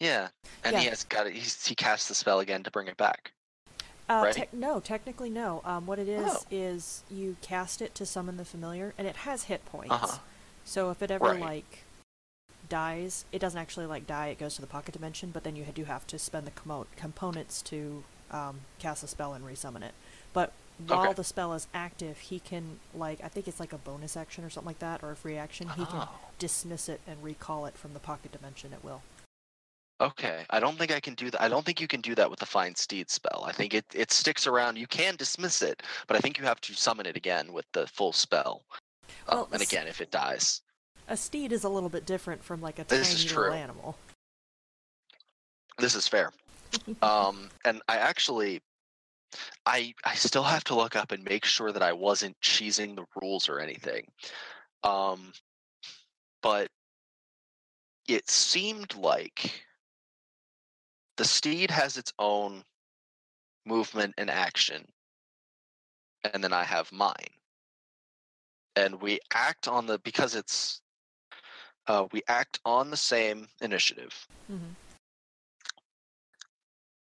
Yeah, and he has got it. He's, he casts the spell again to bring it back. Uh, Right. tec- no, technically no. Um, what it is Oh. is you cast it to summon the familiar, and it has hit points. Uh-huh. So if it ever Right. like dies, it doesn't actually like die. It goes to the pocket dimension, but then you do have to spend the components to um, cast a spell and resummon it. But while Okay. the spell is active, he can like I think it's like a bonus action or something like that, or a free action. He can Oh. dismiss it and recall it from the pocket dimension at will. Okay, I don't think I can do that. I don't think you can do that with the Find steed spell. I think it it sticks around. You can dismiss it, but I think you have to summon it again with the full spell. Um, and again, if it dies, A steed is a little bit different from like a This tiny little animal. this is fair. um, and I actually, I I still have to look up and make sure that I wasn't cheesing the rules or anything. Um, but it seemed like the steed has its own movement and action, and then I have mine. And we act on the because it's uh, we act on the same initiative. Mm-hmm.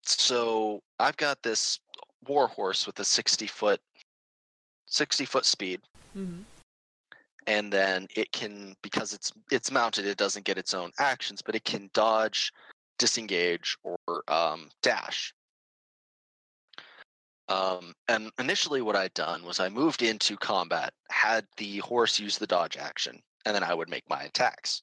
so I've got this war horse with a 60 foot 60 foot speed Mm-hmm. and then it can because it's it's mounted it doesn't get its own actions but it can dodge disengage or um, dash Um, and initially, what I'd done was I moved into combat, had the horse use the dodge action, and then I would make my attacks.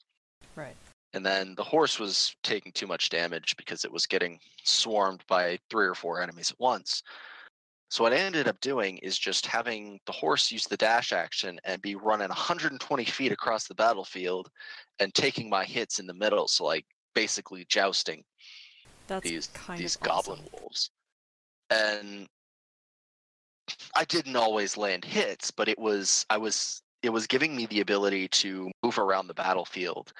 Right. And then the horse was taking too much damage because it was getting swarmed by three or four enemies at once. So what I ended up doing is just having the horse use the dash action and be running 120 feet across the battlefield and taking my hits in the middle. So like basically jousting That's these these goblin wolves. And I didn't always land hits, but it was I was it was giving me the ability to move around the battlefield.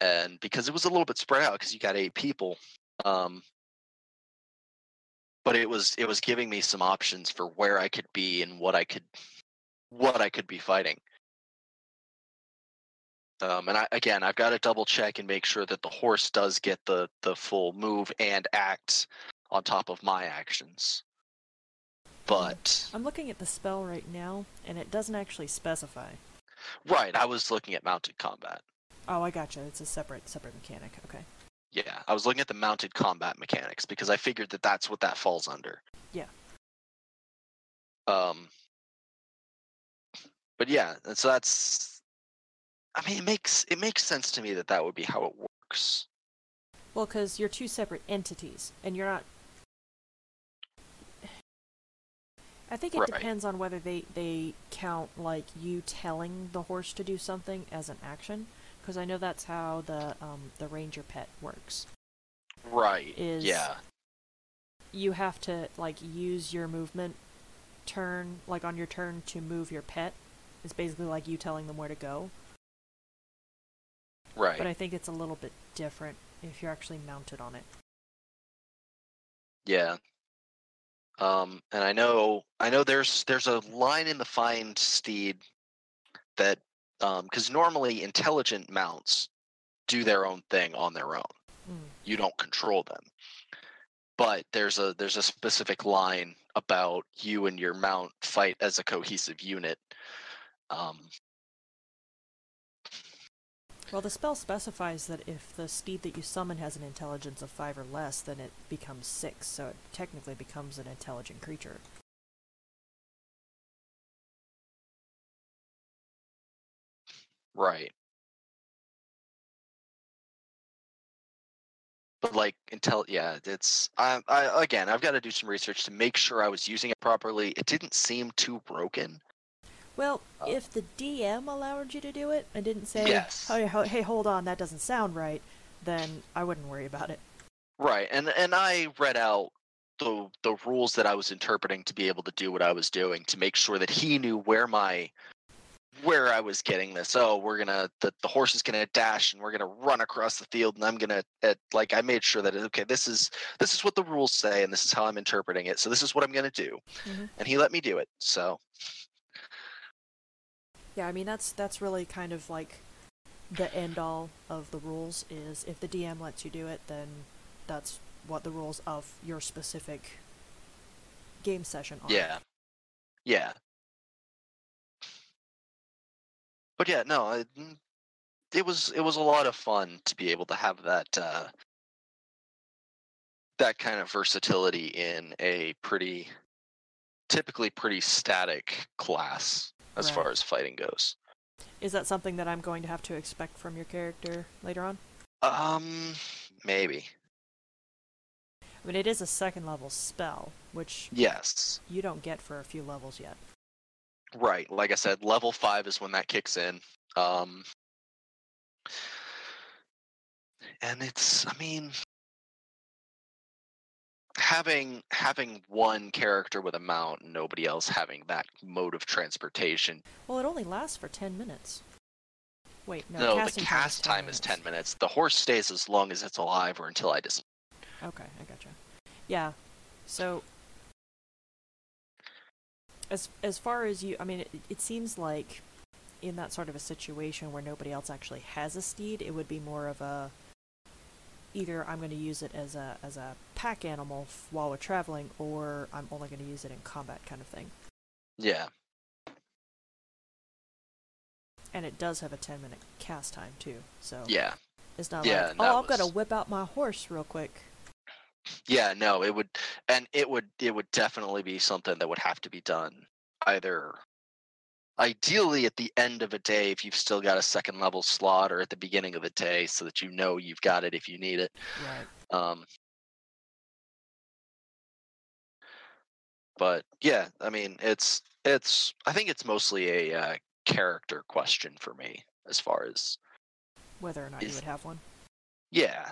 And because it was a little bit spread out because you got eight people, um, but it was it was giving me some options for where I could be and what I could what I could be fighting. Um, and I, again, I've got to double check and make sure that the horse does get the the full move and act on top of my actions. But I'm looking at the spell right now, and it doesn't actually specify. right, I was looking at mounted combat. Oh, I gotcha. It's a separate separate mechanic. Okay. Yeah, I was looking at the mounted combat mechanics because I figured that that's what that falls under. Yeah. Um. But yeah, and so that's. I mean, it makes it makes sense to me that that would be how it works. Well, because you're two separate entities, and you're not. I think it Right. depends on whether they they count like you telling the horse to do something as an action, because I know that's how the um the ranger pet works. Right. Is- yeah. You have to like use your movement turn like on your turn to move your pet. It's basically like you telling them where to go. Right. But I think it's a little bit different if you're actually mounted on it. Yeah. Um, and I know I know there's there's a line in the find steed that um because normally intelligent mounts do their own thing on their own. Mm. You don't control them. But there's a there's a specific line about you and your mount fight as a cohesive unit. Um, Well, the spell specifies that if the steed that you summon has an intelligence of 5 or less, then it becomes 6, so it technically becomes an intelligent creature. right. But like intel, yeah, it's I, I again, I've got to do some research to make sure I was using it properly. It didn't seem too broken. Well, Uh, if the DM allowed you to do it and didn't say, Yes. "Hey, hey, hold on, that doesn't sound right," then I wouldn't worry about it. Right, and and I read out the the rules that I was interpreting to be able to do what I was doing to make sure that he knew where my where I was getting this. Oh, we're gonna the, the horse is gonna dash and we're gonna run across the field and I'm gonna at, like I made sure that okay this is this is what the rules say and this is how I'm interpreting it. So this is what I'm gonna do, Mhm. and he let me do it. So Yeah, I mean that's that's really kind of like the end all of the rules is if the DM lets you do it, then that's what the rules of your specific game session are. yeah, yeah. But yeah, no, I, mm, it was it was a lot of fun to be able to have that uh, that kind of versatility in a pretty typically pretty static class as Right. far as fighting goes. Is that something that I'm going to have to expect from your character later on? Um, maybe I mean, it is a second level spell, which yes, you don't get for a few levels yet. right. Like I said, level five is when that kicks in. Um, and it's I mean having having one character with a mount and nobody else having that mode of transportation Well, it only lasts for 10 minutes. Wait, no, no, the cast time is 10 minutes the horse stays as long as it's alive or until i dis Okay, I gotcha. Yeah, so as as far as you, I mean, it, it seems like in that sort of a situation where nobody else actually has a steed, it would be more of a either I'm going to use it as a as a pack animal f- while we're traveling, or I'm only going to use it in combat kind of thing. yeah And it does have a 10 minute cast time too, so yeah it's not Yeah, like oh I've got to whip out my horse real quick. Yeah, no, it would, and it would, it would definitely be something that would have to be done either, ideally at the end of a day if you've still got a second level slot, or at the beginning of the day so that you know you've got it if you need it. Right. Um, but yeah, I mean, it's it's. I think it's mostly a uh, character question for me as far as Whether or not you would have one. yeah.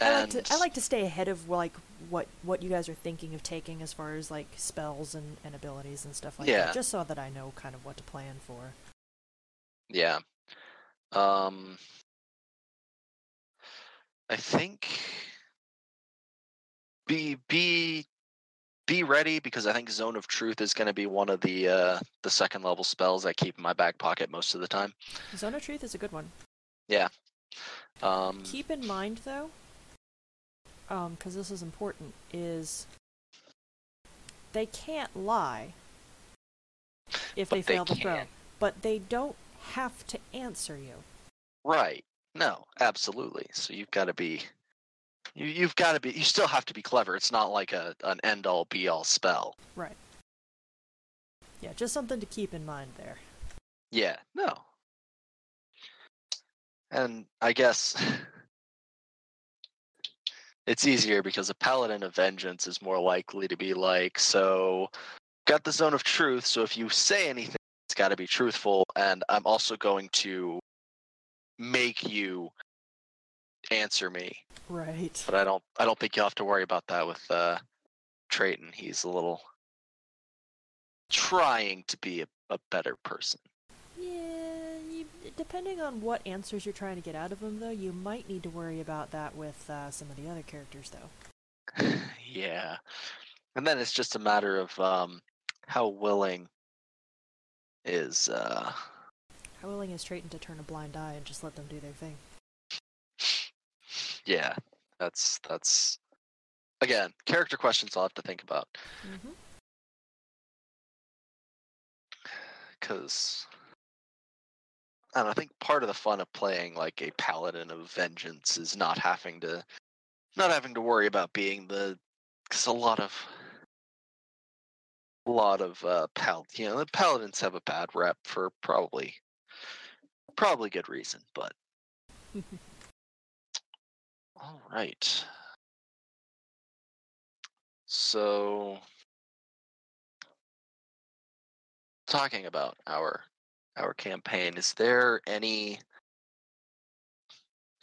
I like to I like to stay ahead of like what what you guys are thinking of taking as far as like spells and, and abilities and stuff like Yeah. that, just so that I know kind of what to plan for. Yeah. Um I think be be be ready because I think Zone of Truth is going to be one of the uh the second level spells I keep in my back pocket most of the time. Zone of Truth is a good one. Yeah. Um Keep in mind though, um, because this is important, is they can't lie if they But they fail the throw, but they don't have to answer you. right. No, absolutely. So you've got to be you you've got to be you still have to be clever. It's not like a an end all be all spell. Right. Yeah, just something to keep in mind there. Yeah, no. And I guess it's easier because a paladin of vengeance is more likely to be like, so got the zone of truth, so if you say anything, it's got to be truthful, and I'm also going to make you answer me. Right. But I don't I don't think you'll have to worry about that with uh Trayton. He's a little trying to be a, a better person. Depending on what answers you're trying to get out of them, though, you might need to worry about that with uh, some of the other characters, though. yeah. And then it's just a matter of um how willing is uh How willing is Trayton to turn a blind eye and just let them do their thing? yeah, that's that's again, character questions I'll have to think about Mm-hmm. cuz I I think part of the fun of playing like a paladin of vengeance is not having to not having to worry about being the cuz a lot of a lot of uh pal you know, the paladins have a bad rep for probably probably good reason, but All right. So, talking about our our campaign, is there any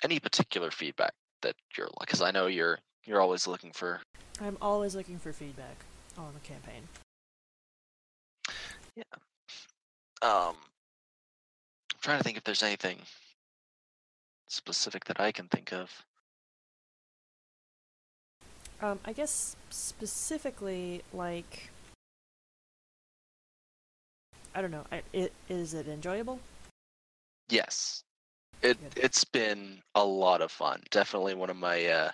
any particular feedback that you're like? Because I know you're you're always looking for. I'm always looking for feedback on the campaign. Yeah. Um, I'm trying to think if there's anything specific that I can think of. Um, I guess specifically, like, I don't know. I, it is it enjoyable? Yes. It Good. it's been a lot of fun. Definitely one of my uh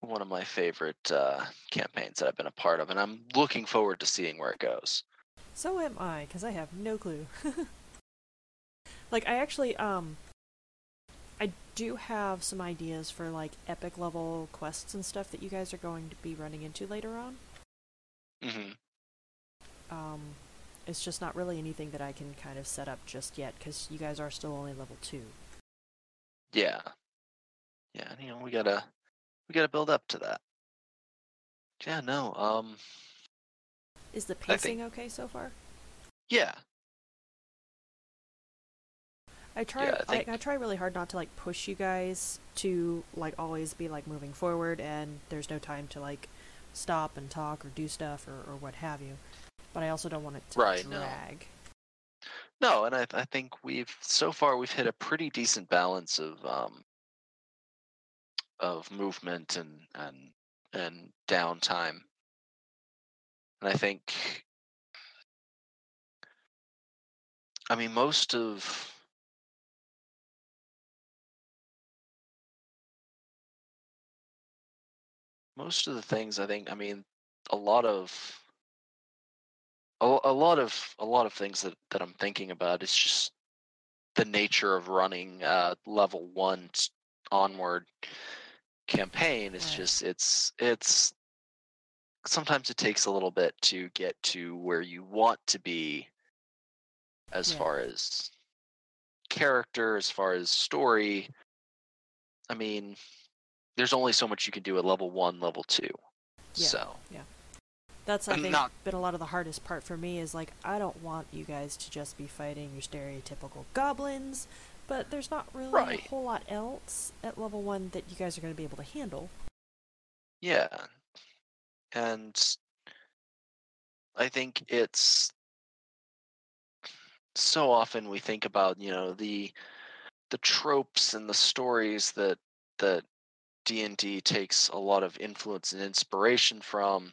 one of my favorite uh campaigns that I've been a part of and I'm looking forward to seeing where it goes. So am I, because I have no clue. like, I actually, um, I do have some ideas for, like, epic level quests and stuff that you guys are going to be running into later on. Mm Mhm. It's just not really anything that I can kind of set up just yet, because you guys are still only level 2. Yeah. Yeah, you know, we got to we got to build up to that. Yeah, no. Um Is the I think- pacing okay so far? yeah. I try Yeah, I I, I try really hard not to like push you guys to like always be like moving forward and there's no time to like stop and talk or do stuff or, or what have you. But I also don't want it to Right, no. drag. No, and I I think we've so far we've hit a pretty decent balance of um of movement and and and downtime. And I think I mean most of most of the things I think I mean a lot of a, a lot of a lot of things that, that I'm thinking about is just the nature of running uh, level one onward campaign. It's Right. just it's it's sometimes it takes a little bit to get to where you want to be as Yeah. far as character, as far as story. I mean, there's only so much you can do at level one, level two. Yeah. So That's I think not- been a lot of the hardest part for me is like I don't want you guys to just be fighting your stereotypical goblins, but there's not really Right. a whole lot else at level one that you guys are going to be able to handle. Yeah. And I think it's so often we think about, you know, the the tropes and the stories that that D&D takes a lot of influence and inspiration from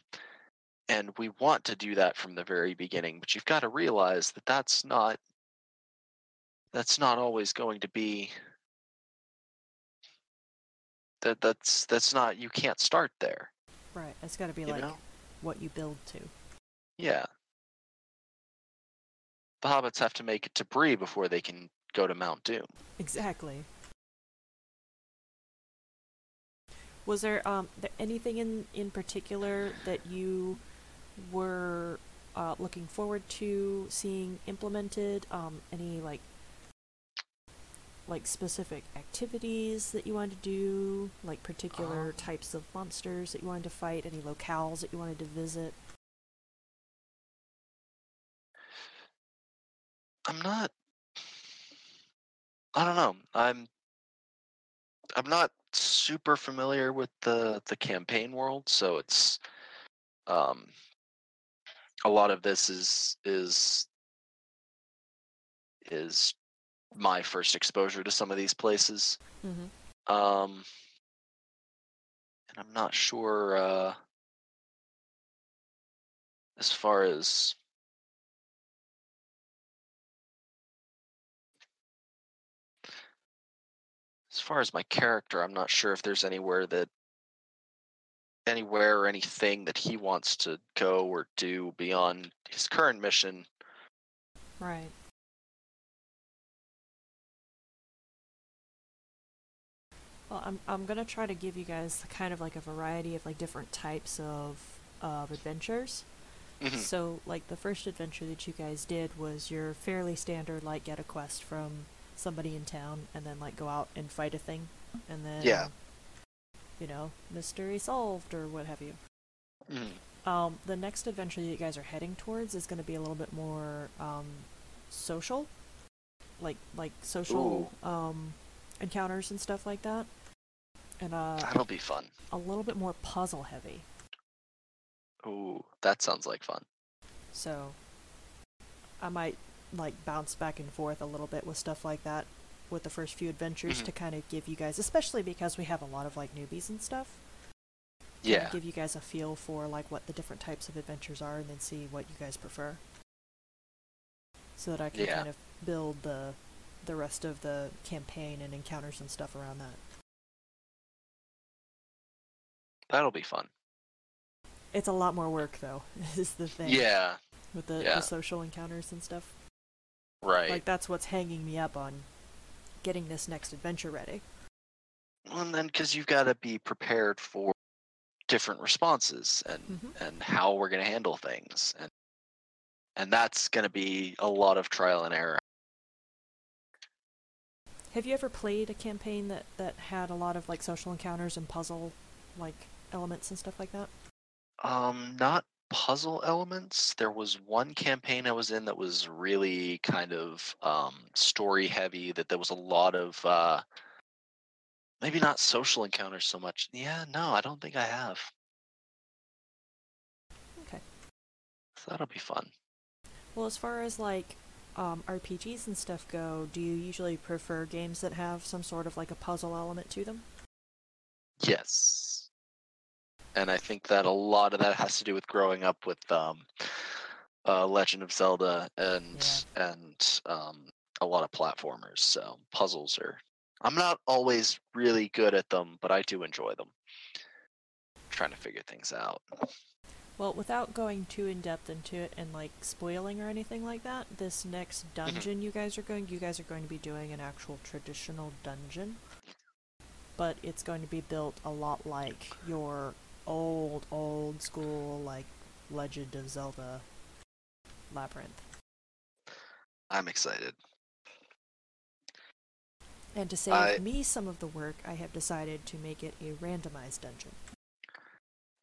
and we want to do that from the very beginning, but you've got to realize that that's not that's not always going to be that that's that's not you can't start there, Right. It's got to be you like know? what you build to. Yeah. The hobbits have to make it to Bree before they can go to Mount Doom. Exactly. Was there um th- anything in in particular that you were uh, looking forward to seeing implemented? Um, any like like specific activities that you wanted to do, like particular Um. types of monsters that you wanted to fight, any locales that you wanted to visit? I'm not I don't know. I'm I'm not super familiar with the the campaign world, so it's um a lot of this is is is my first exposure to some of these places. Mm-hmm. Um, and I'm not sure uh, as far as as far as my character. I'm not sure if there's anywhere that anywhere or anything that he wants to go or do beyond his current mission. Right. Well, I'm I'm gonna try to give you guys kind of like a variety of like different types of of adventures. Mhm. So, like the first adventure that you guys did was your fairly standard like get a quest from somebody in town and then like go out and fight a thing, and then Yeah. You know mystery solved or what have you. Mhm. Um, the next adventure that you guys are heading towards is going to be a little bit more um, social, like like social um, encounters and stuff like that, and uh, That'll be fun. a little bit more puzzle heavy. Ooh, that sounds like fun. So I might like bounce back and forth a little bit with stuff like that with the first few adventures Mhm. to kind of give you guys, especially because we have a lot of like newbies and stuff. Yeah. give you guys a feel for like what the different types of adventures are and then see what you guys prefer so that i can Yeah. kind of build the the rest of the campaign and encounters and stuff around that That'll be fun. it's a lot more work though is the thing Yeah, with the, yeah. the social encounters and stuff right. like that's what's hanging me up on getting this next adventure ready Well, and then because you've got to be prepared for different responses and Mhm. and how we're going to handle things, and and that's going to be a lot of trial and error. have you ever played a campaign that that had a lot of like social encounters and puzzle like elements and stuff like that Um, not puzzle elements. There was one campaign I was in that was really kind of um, story heavy. That there was a lot of uh, maybe not social encounters so much. Yeah, no, I don't think I have. Okay. So that'll be fun. Well, as far as like um, RPGs and stuff go, do you usually prefer games that have some sort of like a puzzle element to them? Yes. And I think that a lot of that has to do with growing up with um, uh, Legend of Zelda and and um, a lot of platformers. So puzzles are. I'm not always really good at them, but I do enjoy them. Trying to figure things out. Well, without going too in depth into it and like spoiling or anything like that, this next dungeon you guys are going, you guys are going to be doing an actual traditional dungeon. but it's going to be built a lot like your old, old school, like Legend of Zelda Labyrinth. I'm excited. And to save I- me some of the work, I have decided to make it a randomized dungeon.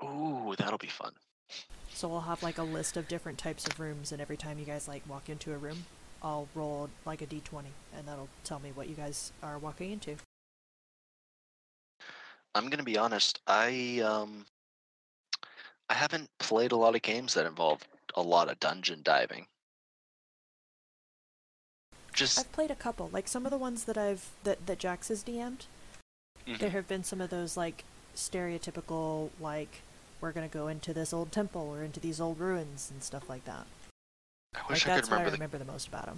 Ooh, that'll be fun. So we'll have like a list of different types of rooms, and every time you guys like walk into a room, I'll roll like a d20, and that'll tell me what you guys are walking into. I'm gonna be honest. I um, I haven't played a lot of games that involve a lot of dungeon diving. Just I've played a couple, like some of the ones that I've that that Jax has DM'd. Mhm. There have been some of those like stereotypical like we're gonna go into this old temple or into these old ruins and stuff like that. I Like wish I could that's what I remember the. remember the most about them.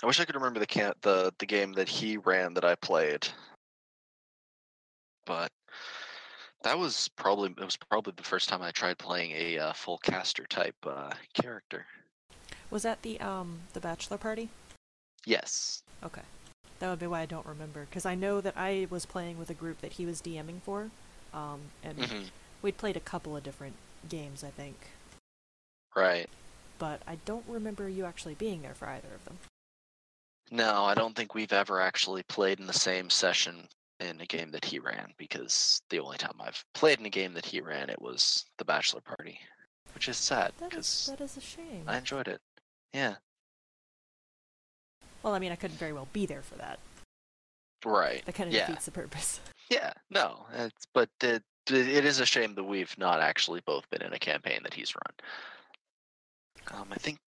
I wish I could remember the can the the game that he ran that I played. But that was probably it was probably the first time I tried playing a uh, full caster type uh, character. Was that the um the bachelor party? Yes. Okay. That would be why I don't remember, because I know that I was playing with a group that he was DMing for, um, and hmm we'd played a couple of different games, I think, Right. but I don't remember you actually being there for either of them. No, I don't think we've ever actually played in the same session in a game that he ran because the only time I've played in a game that he ran it was the bachelor party, which is sad That is because that is a shame. I enjoyed it. Yeah. Well, I mean, I couldn't very well be there for that. Right. That kind of Yeah. defeats the purpose. Yeah. No. It's but it, it is a shame that we've not actually both been in a campaign that he's run. Um, I think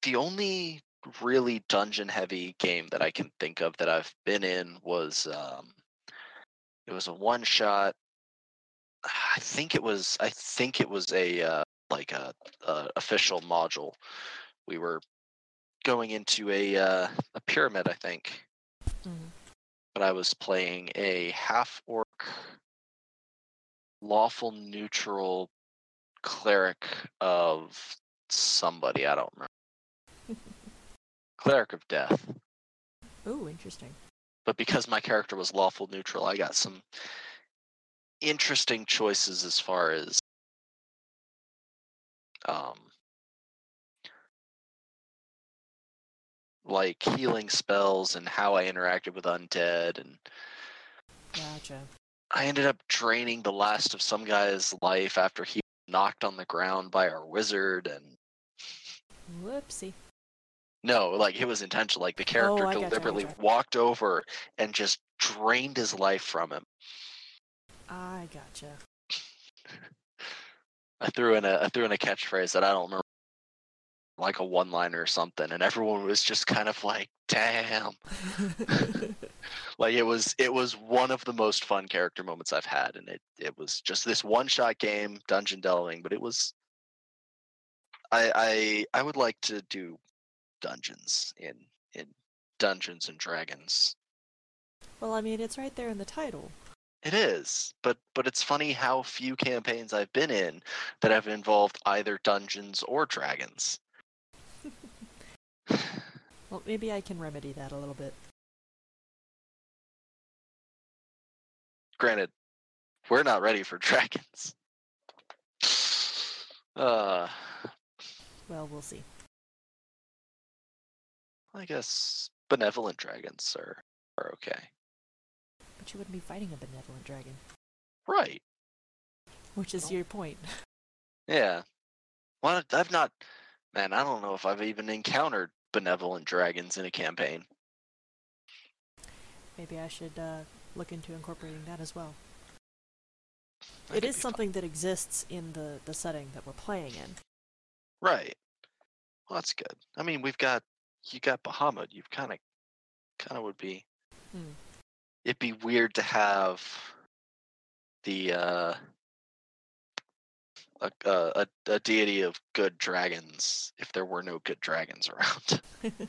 the only really dungeon heavy game that I can think of that I've been in was um, it was a one shot. I think it was I think it was a uh, like a, a official module. We were going into a uh, a pyramid, I think, Mhm. but I was playing a half orc lawful neutral cleric of somebody I don't remember. cleric of death. Ooh, interesting. But because my character was lawful neutral, I got some interesting choices as far as um like healing spells and how I interacted with undead and Gotcha. I ended up draining the last of some guy's life after he knocked on the ground by our wizard and Whoopsie. No, like it was intentional. Like the character Oh, I gotcha, deliberately gotcha. walked over and just drained his life from him. I gotcha. I threw in a I threw in a catchphrase that I don't remember like a one liner or something, and everyone was just kind of like, damn. like it was it was one of the most fun character moments I've had, and it it was just this one shot game, dungeon delving, but it was. I I I would like to do dungeons in in Dungeons and Dragons. well, I mean, it's right there in the title. It is, but but it's funny how few campaigns I've been in that have involved either dungeons or dragons. Well, maybe I can remedy that a little bit. Granted, we're not ready for dragons. Uh, Well, we'll see. I guess benevolent dragons are are okay. But you wouldn't be fighting a benevolent dragon, Right. which is your point. Yeah. Well, I've not. Man, I don't know if I've even encountered benevolent dragons in a campaign. Maybe I should uh, look into incorporating that as well. That it is be fun. something that exists in the, the setting that we're playing in. Right. Well, that's good. I mean, we've got you got Bahamut. You've kind of kind of would be. Hmm. It'd be weird to have the uh a, a a deity of good dragons if there were no good dragons around.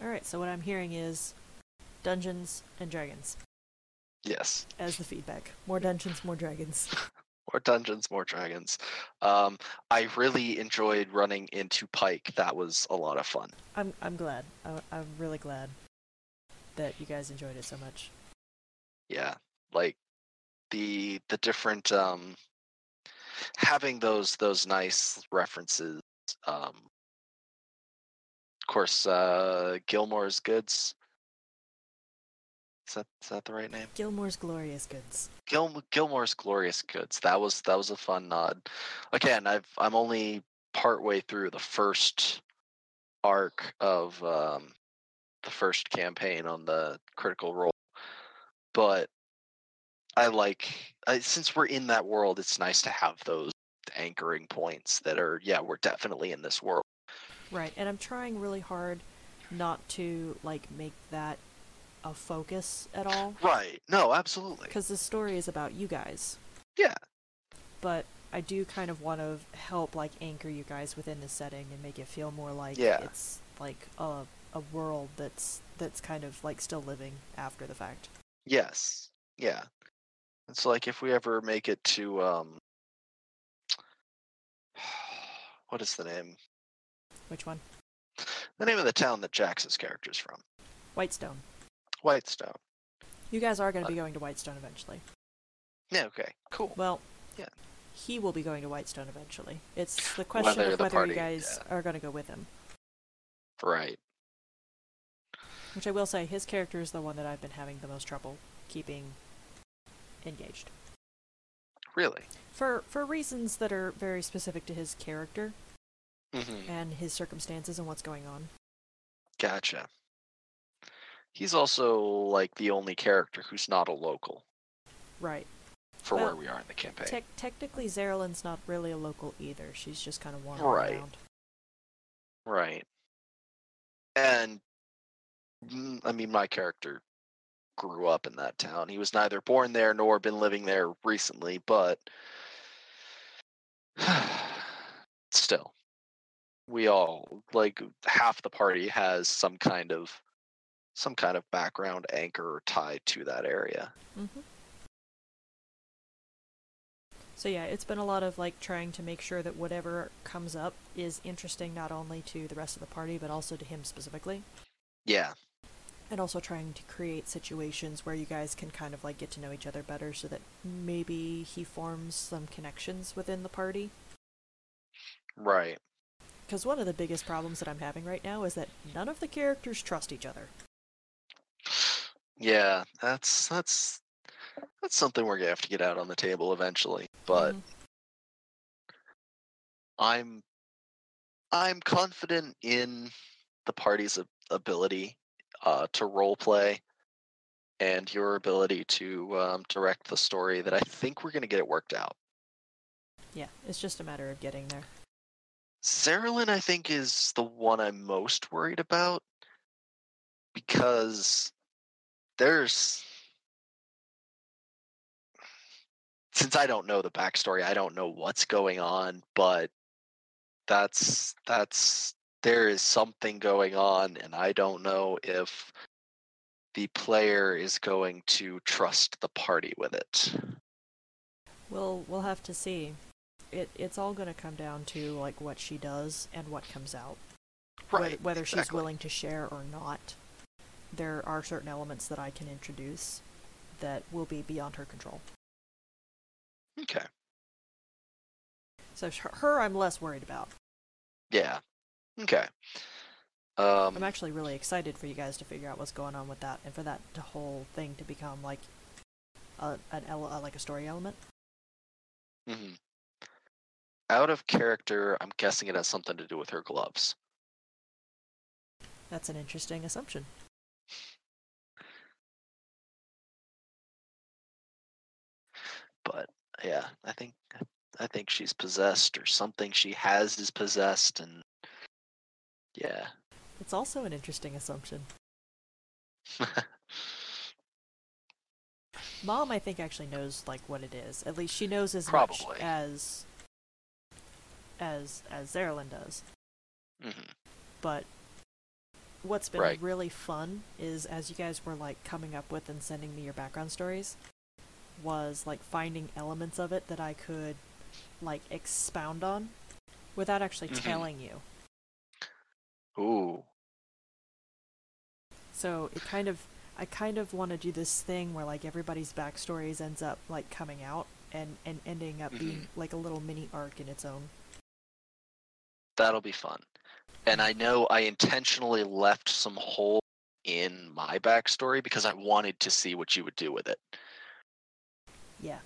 All right, so what I'm hearing is Dungeons and Dragons yes. as the feedback. More dungeons, more dragons. more dungeons, more dragons. Um, I really enjoyed running into Pike. That was a lot of fun. I'm I'm glad. I, I'm really glad that you guys enjoyed it so much. Yeah, like the the different um, having those those nice references. Um, of course, uh, Gilmore's Goods. Is that is that the right name? Gilmore's Glorious Goods. Gil, Gilmore's Glorious Goods. That was that was a fun nod. Again, I've I'm only partway through the first arc of um, the first campaign on the Critical Role, but I like I, since we're in that world, it's nice to have those anchoring points that are yeah we're definitely in this world. Right, and I'm trying really hard not to like make that a focus at all. Right. No, absolutely. Because the story is about you guys. Yeah. But I do kind of want to help like anchor you guys within the setting and make it feel more like Yeah. it's like a a world that's that's kind of like still living after the fact. Yes. Yeah. It's like if we ever make it to um what is the name? Which one? The name of the town that Jax's character's from. Whitestone. Whitestone. You guys are going to Uh, be going to Whitestone eventually. Yeah, okay. Cool. Well, Yeah. He will be going to Whitestone eventually. It's the question Whether of the whether party- you guys are going to go with him. Right. Which I will say, his character is the one that I've been having the most trouble keeping engaged. Really? For for reasons that are very specific to his character Mm-hmm. and his circumstances and what's going on. Gotcha. He's also like the only character who's not a local Right. for Well, where we are in the campaign. Tec- technically, Zerilyn's not really a local either. She's just kind of wandering Right. around. Right. And mm, I mean, my character grew up in that town. He was neither born there nor been living there recently, but still, we all like half the party has some kind of some kind of background anchor tied to that area. hmm So yeah, it's been a lot of like trying to make sure that whatever comes up is interesting not only to the rest of the party but also to him specifically, Yeah. and also trying to create situations where you guys can kind of like get to know each other better, so that maybe he forms some connections within the party. Right. Because one of the biggest problems that I'm having right now is that none of the characters trust each other. Yeah, that's that's that's something we're gonna have to get out on the table eventually. But Mhm. I'm I'm confident in the party's ab- ability uh, to role play and your ability to um, direct the story. That I think we're gonna get it worked out. yeah, it's just a matter of getting there. Zerilyn, I think, is the one I'm most worried about because there's. Since I don't know the backstory, I don't know what's going on, but that's that's there is something going on, and I don't know if the player is going to trust the party with it. We'll we'll have to see. It it's all going to come down to like what she does and what comes out. Whether, whether she's willing to share or not. There are certain elements that I can introduce that will be beyond her control. Okay. So her, I'm less worried about. Yeah. Okay. Um, I'm actually really excited for you guys to figure out what's going on with that, and for that to whole thing to become like a an ele- like a story element. hmm Out of character, I'm guessing it has something to do with her gloves. That's an interesting assumption. But yeah, I think I think she's possessed or something she has is possessed and yeah. It's also an interesting assumption. Mom, I think, actually knows like what it is. At least she knows as much Probably. as as as Zerilyn does. hmm But what's been Right. really fun is as you guys were like coming up with and sending me your background stories, was like finding elements of it that I could like expound on without actually Mhm. telling you. Ooh. So it kind of I kind of want to do this thing where like everybody's backstories ends up like coming out and and ending up being like a little mini arc in its own. That'll be fun. And I know I intentionally left some hole in my backstory because I wanted to see what you would do with it. Yeah.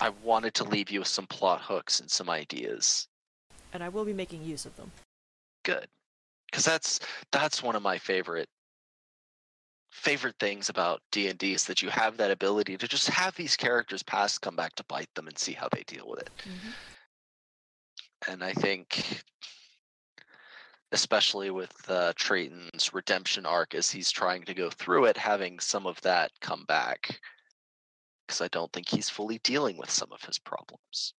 I wanted to leave you with some plot hooks and some ideas. And I will be making use of them. Good. Cuz that's that's one of my favorite favorite things about D&D is that you have that ability to just have these characters past come back to bite them and see how they deal with it. and I think, especially with uh, Trayton's redemption arc as he's trying to go through it, having some of that come back, because I don't think he's fully dealing with some of his problems.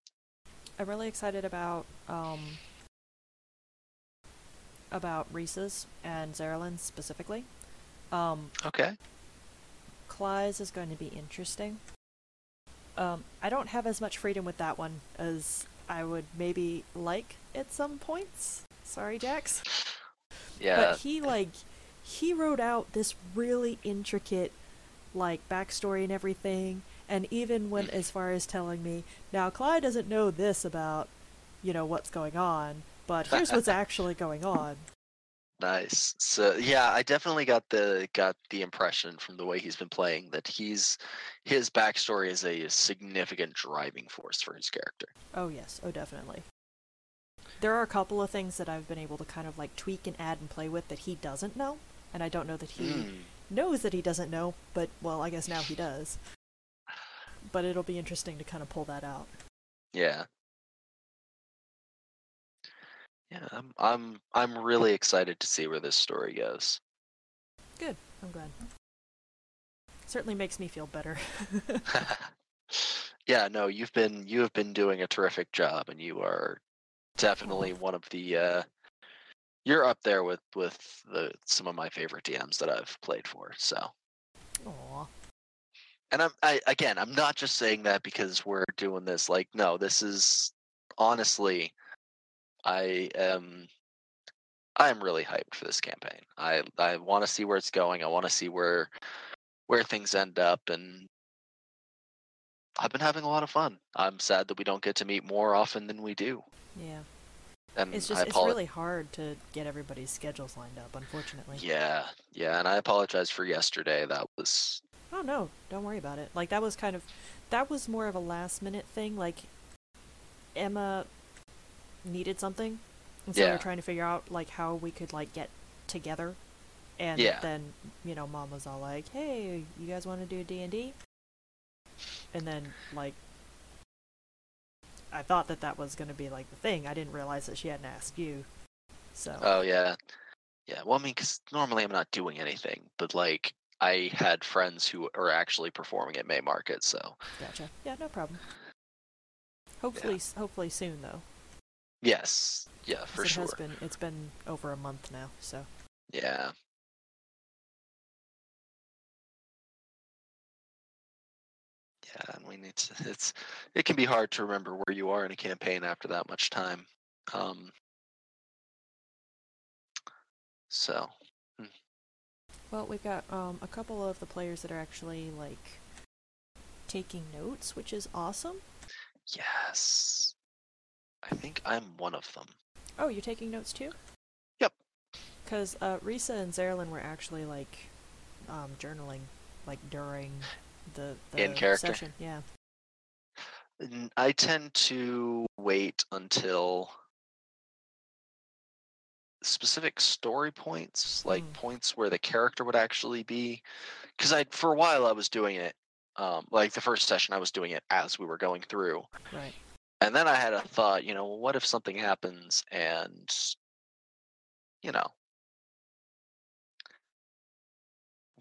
I'm really excited about um about Risa's and Zerilyn specifically. Um, Okay. Clyde's is going to be interesting. Um, I don't have as much freedom with that one as I would maybe like at some points. Sorry, Jax. Yeah. But he like he wrote out this really intricate like backstory and everything, and even went as far as telling me, now Clyde doesn't know this about, you know, what's going on, but here's what's actually going on. Nice. So yeah, I definitely got the got the impression from the way he's been playing that he's his backstory is a significant driving force for his character. Oh yes, oh definitely. There are a couple of things that I've been able to kind of like tweak and add and play with that he doesn't know, and I don't know that he Mm. knows that he doesn't know, but well, I guess now he does. But it'll be interesting to kind of pull that out. Yeah. Yeah, I'm I'm I'm really excited to see where this story goes. Good. I'm glad. Certainly makes me feel better. yeah, no, you've been you have been doing a terrific job and you are definitely one of the uh you're up there with with the some of my favorite DMs that I've played for. So. And I'm I again, I'm not just saying that because we're doing this like no, this is honestly I am I'm really hyped for this campaign. I I want to see where it's going. I want to see where where things end up and I've been having a lot of fun. I'm sad that we don't get to meet more often than we do. Yeah. And It's I just it's really hard to get everybody's schedules lined up, unfortunately. Yeah, yeah, and I apologize for yesterday. That was Oh no, don't worry about it. Like that was kind of that was more of a last minute thing. Like Emma needed something, and so we Yeah. were trying to figure out like how we could like get together. And Yeah. then you know, Mom was all like, "Hey, you guys want to do D and D?" And then like, I thought that that was going to be like the thing. I didn't realize that she hadn't asked you. So oh yeah, yeah. Well, I mean, because normally I'm not doing anything, but like I had friends who are actually performing at May Market, so gotcha. Yeah, no problem. Hopefully, s hopefully soon though. yes, yeah, for it sure. has been it's been over a month now, so Yeah. Yeah, and we need to. It's it can be hard to remember where you are in a campaign after that much time. Um. So well, we've got um a couple of the players that are actually like taking notes, which is awesome. yes, I think I'm one of them. Oh, you're taking notes too? Yep. Because uh, Risa and Zerilyn were actually like um journaling like during the, the In character? session. Yeah. I tend to wait until specific story points, like Mm. points where the character would actually be. Because I, for a while, I was doing it. Um, like the first session, I was doing it as we were going through, Right. and then I had a thought. You know, what if something happens and, you know,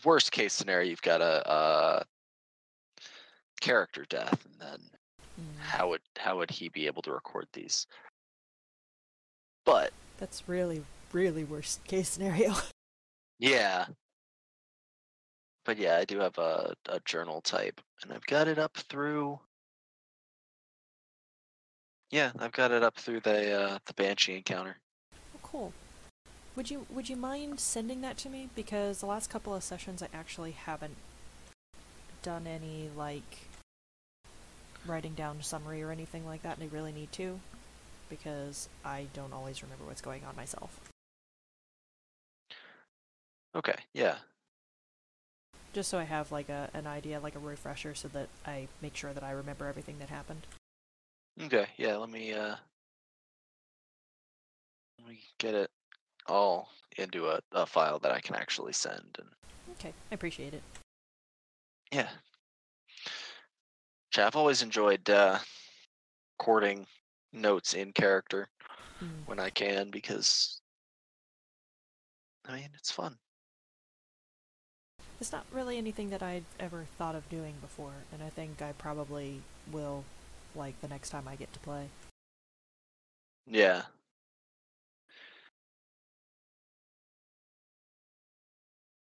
worst case scenario, you've got a, a character death, and then Mm. how would how would he be able to record these? But That's really really worst case scenario. yeah, but yeah, I do have a, a journal type, and I've got it up through. Yeah, I've got it up through the uh, the banshee encounter. Oh, cool. Would you would you mind sending that to me? Because the last couple of sessions I actually haven't done any like writing down summary or anything like that, and I really need to because I don't always remember what's going on myself. Okay, yeah, Just so I have like a an idea, like a refresher, so that I make sure that I remember everything that happened. okay, yeah. Let me uh, let me get it all into a, a file that I can actually send, and Okay, I appreciate it. yeah. Ch- I've always enjoyed uh, recording notes in character Mm. when I can because I mean it's fun. It's not really anything that I'd ever thought of doing before, and I think I probably will, like the next time I get to play. Yeah.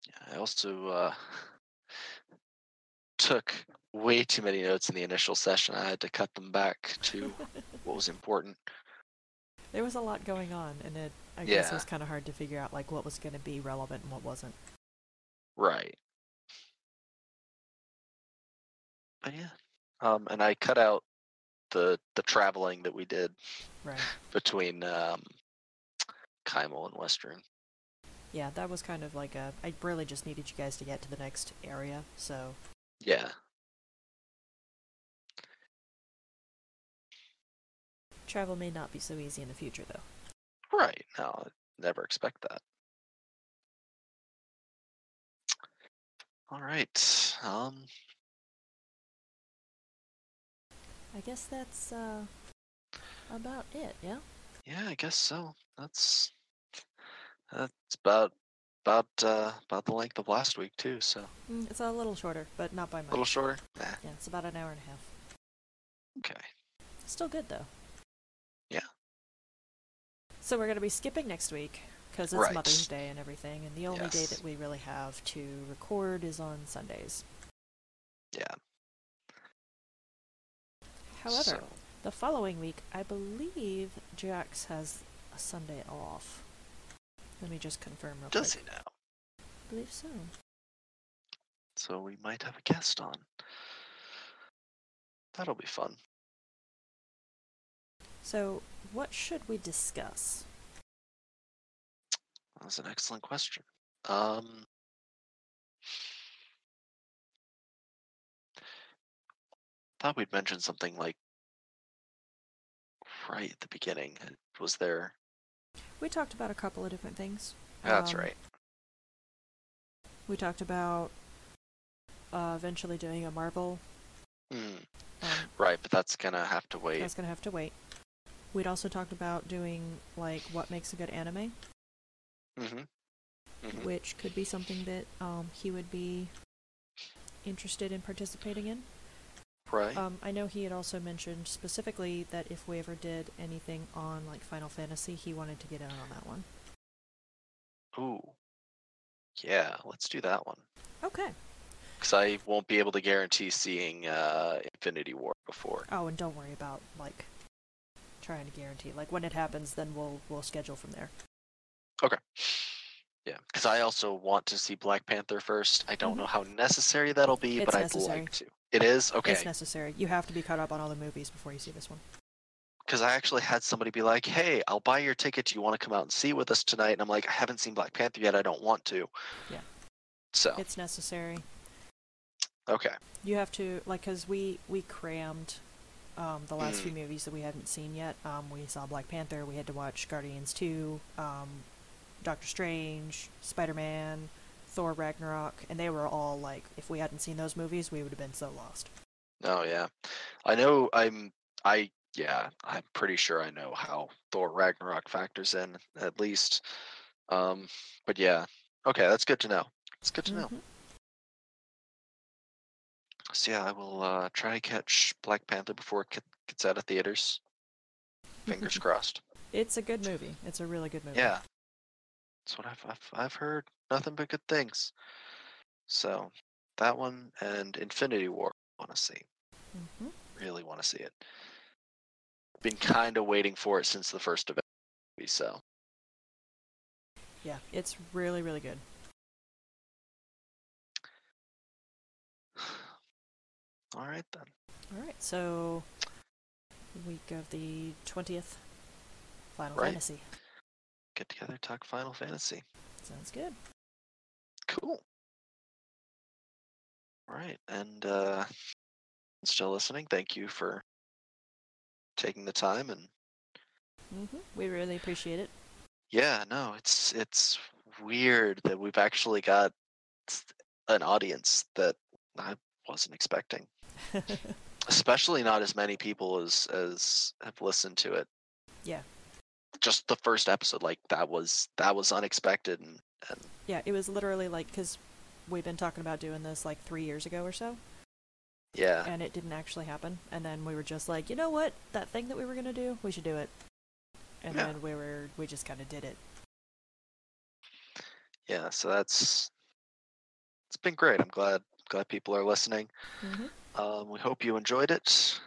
Yeah, I also uh, took way too many notes in the initial session. I had to cut them back to what was important. There was a lot going on, and it I guess it was kind of hard to figure out like what was going to be relevant and what wasn't. Right. But yeah. Um, and I cut out the the traveling that we did Right. between um, Kymal and Westruun. Yeah, that was kind of like a. I really just needed you guys to get to the next area, so Yeah. Travel may not be so easy in the future, though. Right. No, never expect that. All right. Um, I guess that's uh about it. Yeah. yeah, I guess so. That's that's about about uh about the length of last week too. So Mm, it's a little shorter, but not by much. A little shorter. Nah, Yeah, it's about an hour and a half. okay. Still good though. So we're gonna be skipping next week because it's Right. Mother's Day and everything, and the only day that we really have to record is on Sundays. Yeah. However, So, the following week, I believe Jax has a Sunday off. Let me just confirm real does quick. he now? I believe so. So we might have a guest on. That'll be fun. So, what should we discuss? That's an excellent question. Um, thought we'd mentioned something like right at the beginning. Was there? We talked about a couple of different things. That's Um, right. We talked about uh, eventually doing a Marvel. Hmm. Um, Right, but that's gonna have to wait. that's gonna have to wait. We'd also talked about doing like what makes a good anime, Mm-hmm. hmm which could be something that um, he would be interested in participating in. Right. Um, I know he had also mentioned specifically that if we ever did anything on like Final Fantasy, he wanted to get in on that one. Ooh. Yeah, let's do that one. Okay. Because I won't be able to guarantee seeing uh, Infinity War before. Oh, and don't worry about like trying to guarantee. Like when it happens, then we'll we'll schedule from there. Okay. Yeah, because I also want to see Black Panther first. I don't Mhm. know how necessary that'll be, It's but I'd necessary. like to. It is okay. It's necessary. You have to be caught up on all the movies before you see this one. because I actually had somebody be like, "Hey, I'll buy your ticket. Do you want to come out and see with us tonight?" And I'm like, "I haven't seen Black Panther yet. I don't want to." Yeah. So It's necessary. okay, You have to like because we we crammed um, the last Mm. few movies that we hadn't seen yet. Um, we saw Black Panther. We had to watch Guardians two, um, Doctor Strange, Spider Man, Thor Ragnarok, and they were all like, if we hadn't seen those movies, we would have been so lost. oh yeah, I know. I'm I yeah, I'm pretty sure I know how Thor Ragnarok factors in at least. Um, but yeah, okay, that's good to know. It's good to know. So yeah, I will uh, try to catch Black Panther before it gets out of theaters. Fingers crossed. It's a good movie. It's a really good movie. Yeah, that's what I've, I've I've heard. Nothing but good things. So that one and Infinity War. Want to see? hmm Really want to see it. Been kind of waiting for it since the first event, so Yeah, it's really, really good. All right then. All right, so week of the twentieth, Final Right. Fantasy. Get together, talk Final Fantasy. Sounds good. Cool. All right, and uh, still listening. Thank you for taking the time and hmm We really appreciate it. Yeah, no, it's it's weird that we've actually got an audience that I wasn't expecting. Especially not as many people as as have listened to it. Yeah. Just the first episode, like that was that was unexpected, and, and yeah, it was literally like because we've been talking about doing this like three years ago or so, yeah, and it didn't actually happen. And then we were just like, you know what, that thing that we were gonna do, we should do it. And Yeah. then we were we just kind of did it. yeah. So that's it's been great. I'm glad glad people are listening. hmm Um, we hope you enjoyed it.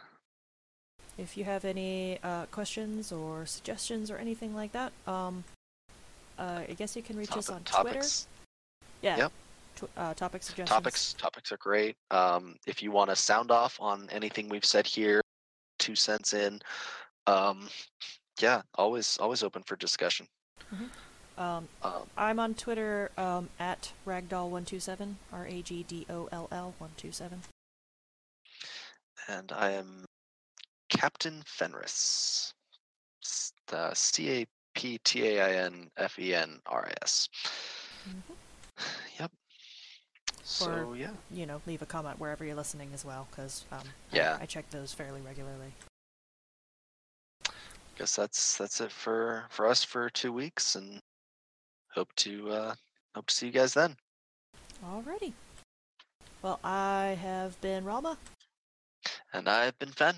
If you have any uh, questions or suggestions or anything like that, um, uh, I guess you can reach us Topic- on Twitter. topics, Yeah. Yep. Tw- uh, topic suggestions. topics topics are great um, if you want to sound off on anything we've said here two cents in um, yeah always always open for discussion Um, um, I'm on Twitter um, at ragdoll127, R A G D O L L 127. And i am captain fenris S- uh, c-a-p-t-a-i-n-f-e-n-r-i-s Mhm. yep so yeah You know, leave a comment wherever you're listening as well, because um, I- Yeah. I, check those fairly regularly. guess that's that's it for for us for two weeks and hope to uh hope to see you guys then Alrighty. Well, I have been Ralma, and i've been fen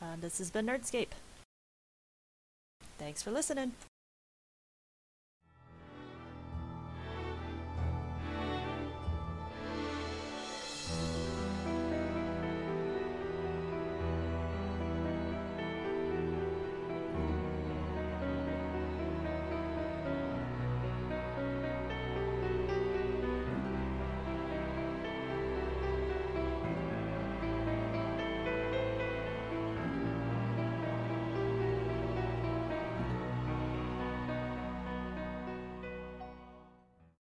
and this has been Nerdscape. Thanks for listening.